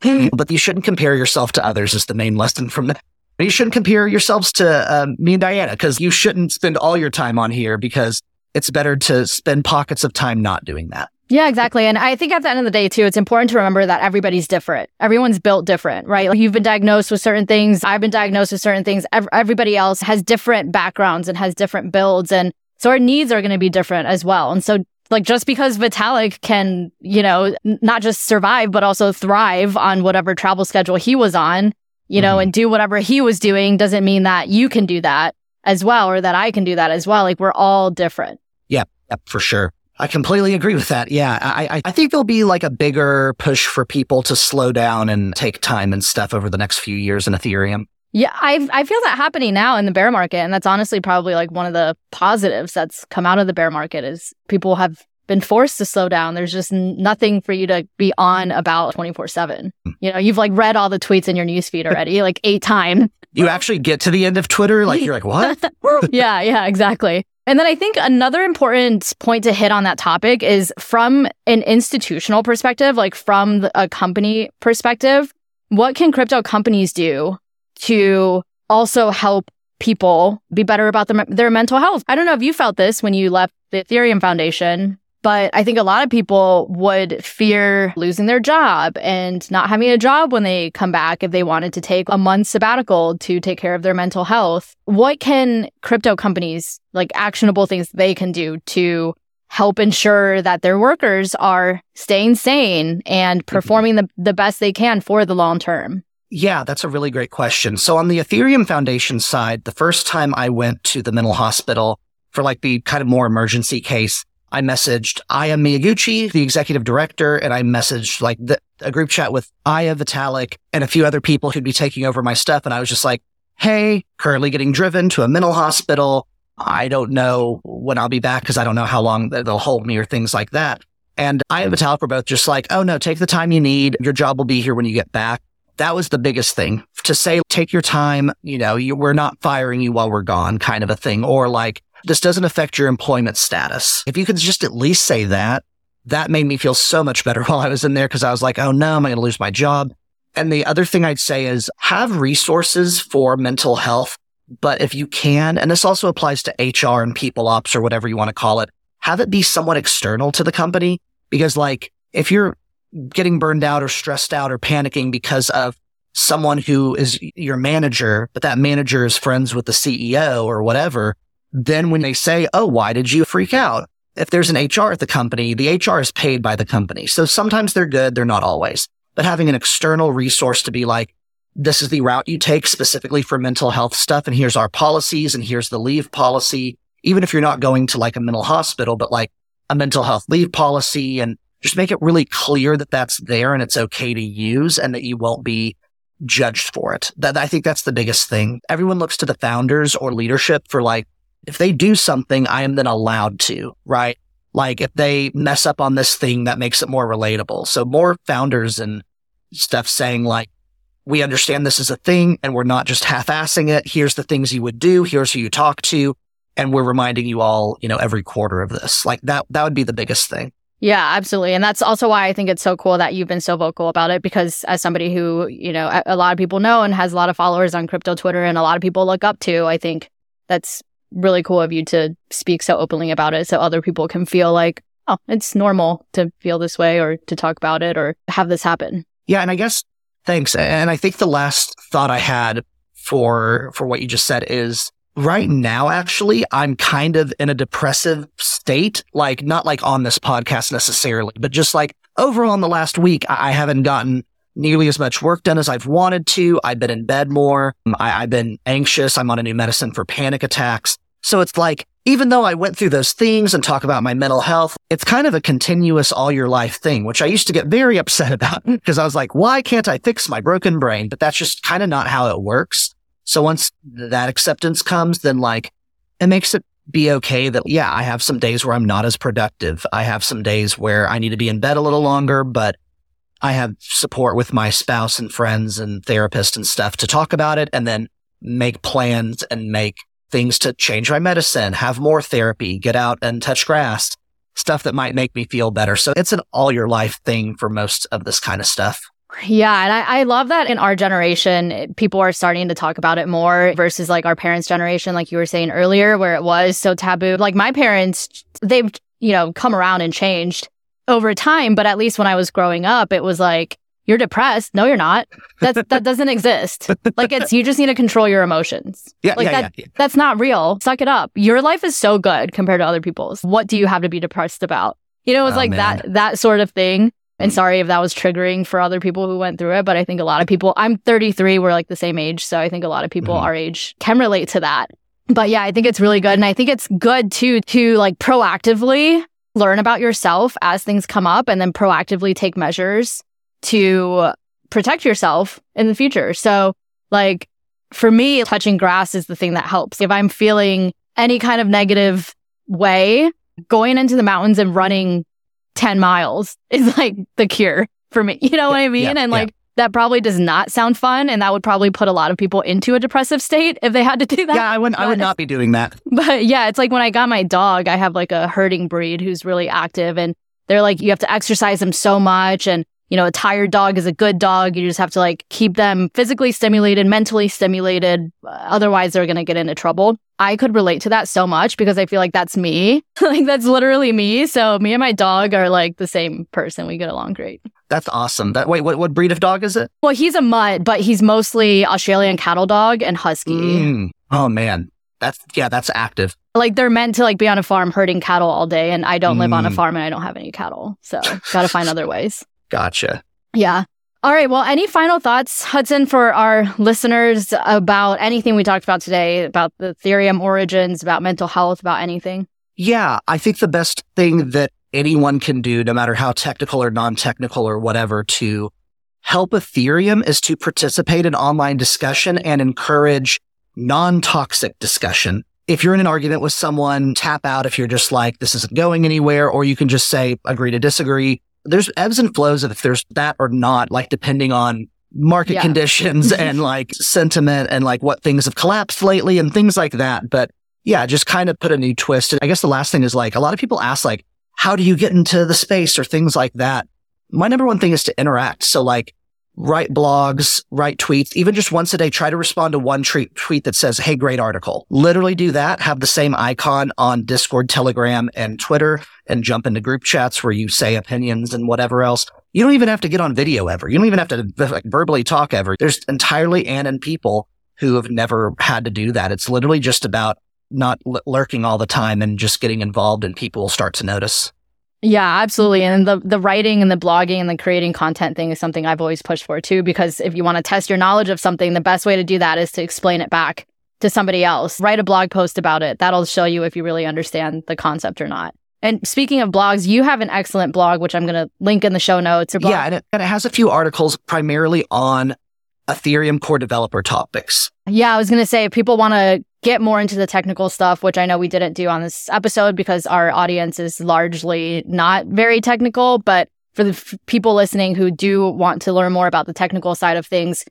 S2: Hmm. but you shouldn't compare yourself to others is the main lesson from that. You shouldn't compare yourselves to um, me and Diana because you shouldn't spend all your time on here because it's better to spend pockets of time not doing that.
S1: Yeah, exactly. And I think at the end of the day, too, it's important to remember that everybody's different. Everyone's built different, right? Like you've been diagnosed with certain things. I've been diagnosed with certain things. Everybody else has different backgrounds and has different builds. And so our needs are going to be different as well. And so like just because Vitalik can, you know, not just survive, but also thrive on whatever travel schedule he was on, you know, mm-hmm. and do whatever he was doing doesn't mean that you can do that as well or that I can do that as well. Like we're all different.
S2: Yeah, yeah for sure. I completely agree with that. Yeah. I, I think there'll be like a bigger push for people to slow down and take time and stuff over the next few years in Ethereum.
S1: Yeah, I I feel that happening now in the bear market, and that's honestly probably like one of the positives that's come out of the bear market is people have been forced to slow down. There's just nothing for you to be on about 24 seven. Hmm. You know, you've like read all the tweets in your newsfeed already, like eight times.
S2: You actually get to the end of Twitter, like you're like, what?
S1: yeah, yeah, exactly. And then I think another important point to hit on that topic is from an institutional perspective, like from a company perspective, what can crypto companies do to also help people be better about their, their mental health? I don't know if you felt this when you left the Ethereum Foundation, but I think a lot of people would fear losing their job and not having a job when they come back if they wanted to take a month sabbatical to take care of their mental health. What can crypto companies, like actionable things they can do to help ensure that their workers are staying sane and mm-hmm. performing the, the best they can for the long term?
S2: Yeah, that's a really great question. So on the Ethereum Foundation side, the first time I went to the mental hospital for like the kind of more emergency case, I messaged Aya Miyaguchi, the executive director, and I messaged like the, a group chat with Aya Vitalik and a few other people who'd be taking over my stuff. And I was just like, Hey, currently getting driven to a mental hospital. I don't know when I'll be back because I don't know how long they'll hold me or things like that. And Aya and Vitalik were both just like, Oh no, take the time you need. Your job will be here when you get back. That was the biggest thing to say, take your time. You know, you, we're not firing you while we're gone kind of a thing. Or like, this doesn't affect your employment status. If you could just at least say that, that made me feel so much better while I was in there because I was like, oh no, am I going to lose my job? And the other thing I'd say is have resources for mental health. But if you can, and this also applies to HR and people ops or whatever you want to call it, have it be somewhat external to the company. Because like if you're getting burned out or stressed out or panicking because of someone who is your manager, but that manager is friends with the CEO or whatever, then when they say, Oh, why did you freak out? If there's an HR at the company, the HR is paid by the company. So sometimes they're good. They're not always, but having an external resource to be like, this is the route you take specifically for mental health stuff. And here's our policies and here's the leave policy. Even if you're not going to like a mental hospital, but like a mental health leave policy and just make it really clear that that's there and it's okay to use and that you won't be judged for it. That I think that's the biggest thing. Everyone looks to the founders or leadership for like, if they do something, I am then allowed to, right? Like if they mess up on this thing, that makes it more relatable. So more founders and stuff saying like, we understand this is a thing and we're not just half-assing it. Here's the things you would do. Here's who you talk to. And we're reminding you all, you know, every quarter of this. Like that, that would be the biggest thing.
S1: Yeah, absolutely. And that's also why I think it's so cool that you've been so vocal about it because as somebody who, you know, a lot of people know and has a lot of followers on crypto Twitter and a lot of people look up to, I think that's really cool of you to speak so openly about it so other people can feel like, oh, it's normal to feel this way or to talk about it or have this happen.
S2: Yeah. And I guess thanks. And I think the last thought I had for, for what you just said is right now, actually, I'm kind of in a depressive state, like not like on this podcast necessarily, but just like overall in the last week, I haven't gotten nearly as much work done as I've wanted to. I've been in bed more. Mm, I, I've been anxious. I'm on a new medicine for panic attacks. So it's like, even though I went through those things and talk about my mental health, it's kind of a continuous all your life thing, which I used to get very upset about because I was like, why can't I fix my broken brain? But that's just kind of not how it works. So once that acceptance comes, then like it makes it be okay that, yeah, I have some days where I'm not as productive. I have some days where I need to be in bed a little longer, but I have support with my spouse and friends and therapist and stuff to talk about it and then make plans and make things to change my medicine, have more therapy, get out and touch grass, stuff that might make me feel better. So it's an all your life thing for most of this kind of stuff.
S1: Yeah. And I, I, love that in our generation, people are starting to talk about it more versus like our parents' generation, like you were saying earlier, where it was so taboo. Like my parents, they've, you know, come around and changed over time. But at least when I was growing up, it was like, you're depressed. No, you're not. That's, that doesn't exist. Like it's, you just need to control your emotions.
S2: Yeah,
S1: like
S2: yeah,
S1: that,
S2: yeah, yeah.
S1: That's not real. Suck it up. Your life is so good compared to other people's. What do you have to be depressed about? You know, it's
S2: Oh,
S1: like
S2: man.
S1: that, that sort of thing. And sorry if that was triggering for other people who went through it, but I think a lot of people, I'm 33, we're like the same age. So I think a lot of people
S2: Mhm.
S1: our age can relate to that. But yeah, I think it's really good. And I think it's good too to like proactively learn about yourself as things come up and then proactively take measures to protect yourself in the future. So like for me, touching grass is the thing that helps. If I'm feeling any kind of negative way, going into the mountains and running 10 miles is like the cure for me. You know what I mean?
S2: yeah,
S1: and like that probably does not sound fun. And that would probably put a lot of people into a depressive state if they had to do that.
S2: Yeah, I wouldn't, I would not be doing that.
S1: But yeah, it's like when I got my dog, I have like a herding breed who's really active and they're like, you have to exercise them so much. And, you know, a tired dog is a good dog. You just have to like keep them physically stimulated, mentally stimulated. Uh, Otherwise, they're going to get into trouble. I could relate to that so much because I feel like that's me. like that's literally me. So me and my dog are like the same person. We get along great.
S2: That's awesome. That wait, what, what breed of dog is it?
S1: Well, he's a mutt, but he's mostly Australian cattle dog and husky.
S2: Mm. Oh man. That's yeah, that's active.
S1: like they're meant to like be on a farm herding cattle all day and i don't live on a
S2: Mm.
S1: farm and i don't have any cattle so gotta find other ways
S2: Gotcha.
S1: yeah all right well any final thoughts hudson for our listeners about anything we talked about today about the ethereum origins about mental health about anything
S2: Yeah, I think the best thing that anyone can do, no matter how technical or non-technical or whatever, to help Ethereum is to participate in online discussion and encourage non-toxic discussion. If you're in an argument with someone, tap out if you're just like, this isn't going anywhere, or you can just say, agree to disagree. There's ebbs and flows of if there's that or not, like depending on market
S1: Yeah.
S2: conditions and like sentiment and like what things have collapsed lately and things like that. But yeah, just kind of put a new twist. And I guess the last thing is like a lot of people ask like, how do you get into the space or things like that? My number one thing is to interact. So like write blogs, write tweets, even just once a day, try to respond to one tweet, tweet that says, Hey, great article. Literally do that. Have the same icon on Discord, Telegram and Twitter and jump into group chats where you say opinions and whatever else. You don't even have to get on video ever. You don't even have to like, verbally talk ever. There's entirely Anon people who have never had to do that. It's literally just about not lurking all the time and just getting involved and people will start to notice.
S1: Yeah absolutely. And the the writing and the blogging and the creating content thing is something i've always pushed for too because if you want to test your knowledge of something the best way to do that is to explain it back to somebody else. Write a blog post about it. That'll show you if you really understand the concept or not. And speaking of blogs you have an excellent blog which i'm going to link in the show notes.
S2: Yeah, and it, and it has a few articles primarily on Ethereum core developer topics.
S1: Yeah, I was going to say if people want to get more into the technical stuff, which I know we didn't do on this episode because our audience is largely not very technical, but for the f- people listening who do want to learn more about the technical side of things,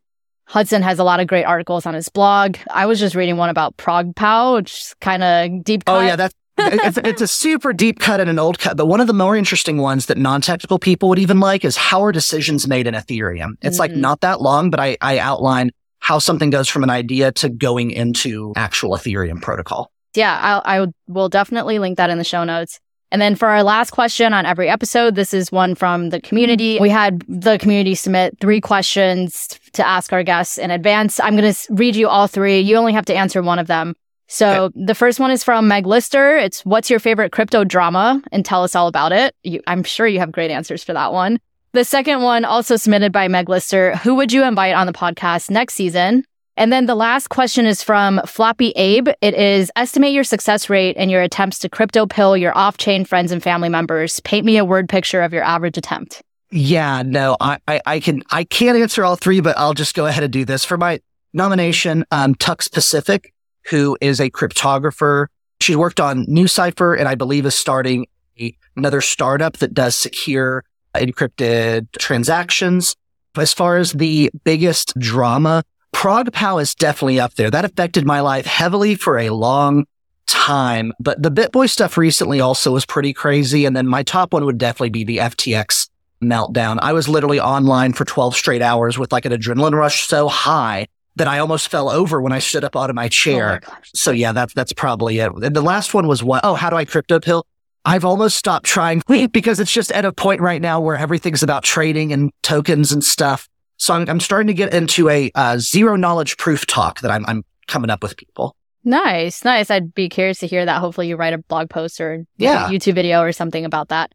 S1: Hudson has a lot of great articles on his blog. I was just reading one about ProgPow, which is kind of deep.
S2: Oh yeah, that's it's, it's a super deep cut and an old cut, but one of the more interesting ones that non-technical people would even like is how are decisions made in Ethereum? It's like
S1: Mhm.
S2: not that long, but I, I outline how something goes from an idea to going into actual Ethereum protocol.
S1: yeah, I'll, I will definitely link that in the show notes. And then for our last question on every episode, this is one from the community. We had the community submit three questions to ask our guests in advance. I'm going to read you all three. You only have to answer one of them. So the first one is from Meg Lister. It's what's your favorite crypto drama and tell us all about it. You, I'm sure you have great answers for that one. The second one, also submitted by Meg Lister. Who would you invite on the podcast next season? And then the last question is from Floppy Abe. It is estimate your success rate in your attempts to crypto pill your off chain friends and family members. Paint me a word picture of your average attempt.
S2: Yeah, no, I, I, I can, I can't answer all three, but I'll just go ahead and do this for my nomination. Um, Tux Pacific, who is a cryptographer. She's worked on NuCypher and I believe is starting a, another startup that does secure encrypted transactions. As far as the biggest drama, ProgPow is definitely up there. That affected my life heavily for a long time. But the BitBoy stuff recently also was pretty crazy. And then my top one would definitely be the FTX meltdown. I was literally online for 12 straight hours with like an adrenaline rush so high that I almost fell over when I stood up out of my chair. Oh my so yeah, that's that's probably it. And the last one was what? Oh, how do I crypto pill? I've almost stopped trying because it's just at a point right now where everything's about trading and tokens and stuff. So I'm, I'm starting to get into a uh, zero knowledge proof talk that I'm, I'm coming up with people.
S1: Nice, nice. I'd be curious to hear that. Hopefully, you write a blog post or yeah. YouTube video or something about that.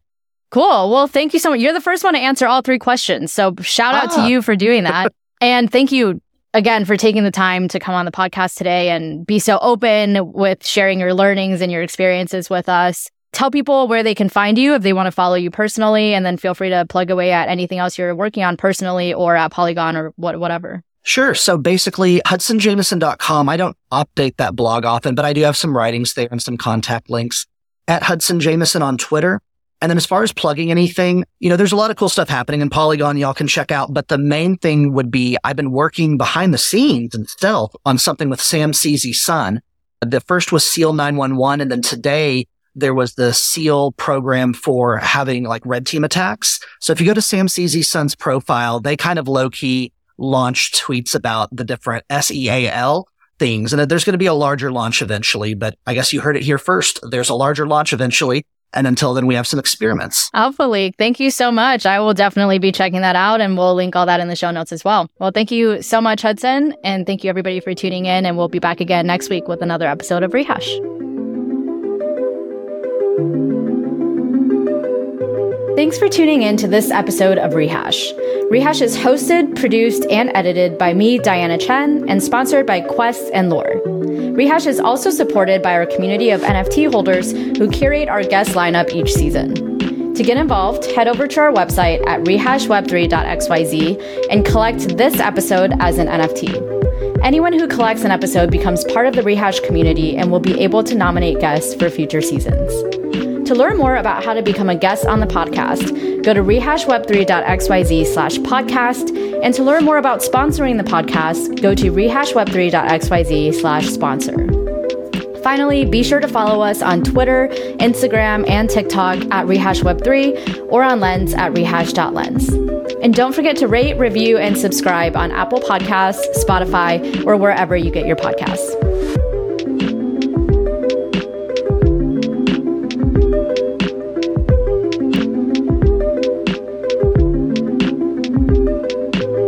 S1: Cool. Well, thank you so much. You're the first one to answer all three questions. So shout out ah. to you for doing that. and thank you again for taking the time to come on the podcast today and be so open with sharing your learnings and your experiences with us. Tell people where they can find you if they want to follow you personally, and then feel free to plug away at anything else you're working on personally or at Polygon or what, whatever.
S2: Sure. So basically, hudsonjameson.com. I don't update that blog often, but I do have some writings there and some contact links at Hudson Jameson on Twitter. And then as far as plugging anything, you know, there's a lot of cool stuff happening in Polygon y'all can check out. But the main thing would be I've been working behind the scenes and stealth on something with samczsun. The first was SEAL 911. And then today there was the SEAL program for having like red team attacks. So if you go to samczsun's profile, they kind of low key launched tweets about the different SEAL things. And there's going to be a larger launch eventually, but I guess you heard it here first. There's a larger launch eventually. And until then, we have some experiments.
S1: Hopefully. Thank you so much. I will definitely be checking that out and we'll link all that in the show notes as well. Well, thank you so much, Hudson. And thank you everybody for tuning in. And we'll be back again next week with another episode of Rehash. Thanks for tuning in to this episode of Rehash. Rehash is hosted, produced, and edited by me, Diana Chen, and sponsored by Quest and Lore. Rehash is also supported by our community of NFT holders who curate our guest lineup each season. To get involved, head over to our website at rehashweb3.xyz and collect this episode as an NFT. Anyone who collects an episode becomes part of the Rehash community and will be able to nominate guests for future seasons. To learn more about how to become a guest on the podcast, go to rehashweb3.xyz slash podcast. And to learn more about sponsoring the podcast, go to rehashweb3.xyz slash sponsor. Finally, be sure to follow us on Twitter, Instagram, and TikTok at RehashWeb3 or on Lens at rehash.lens. And don't forget to rate, review, and subscribe on Apple Podcasts, Spotify, or wherever you get your podcasts.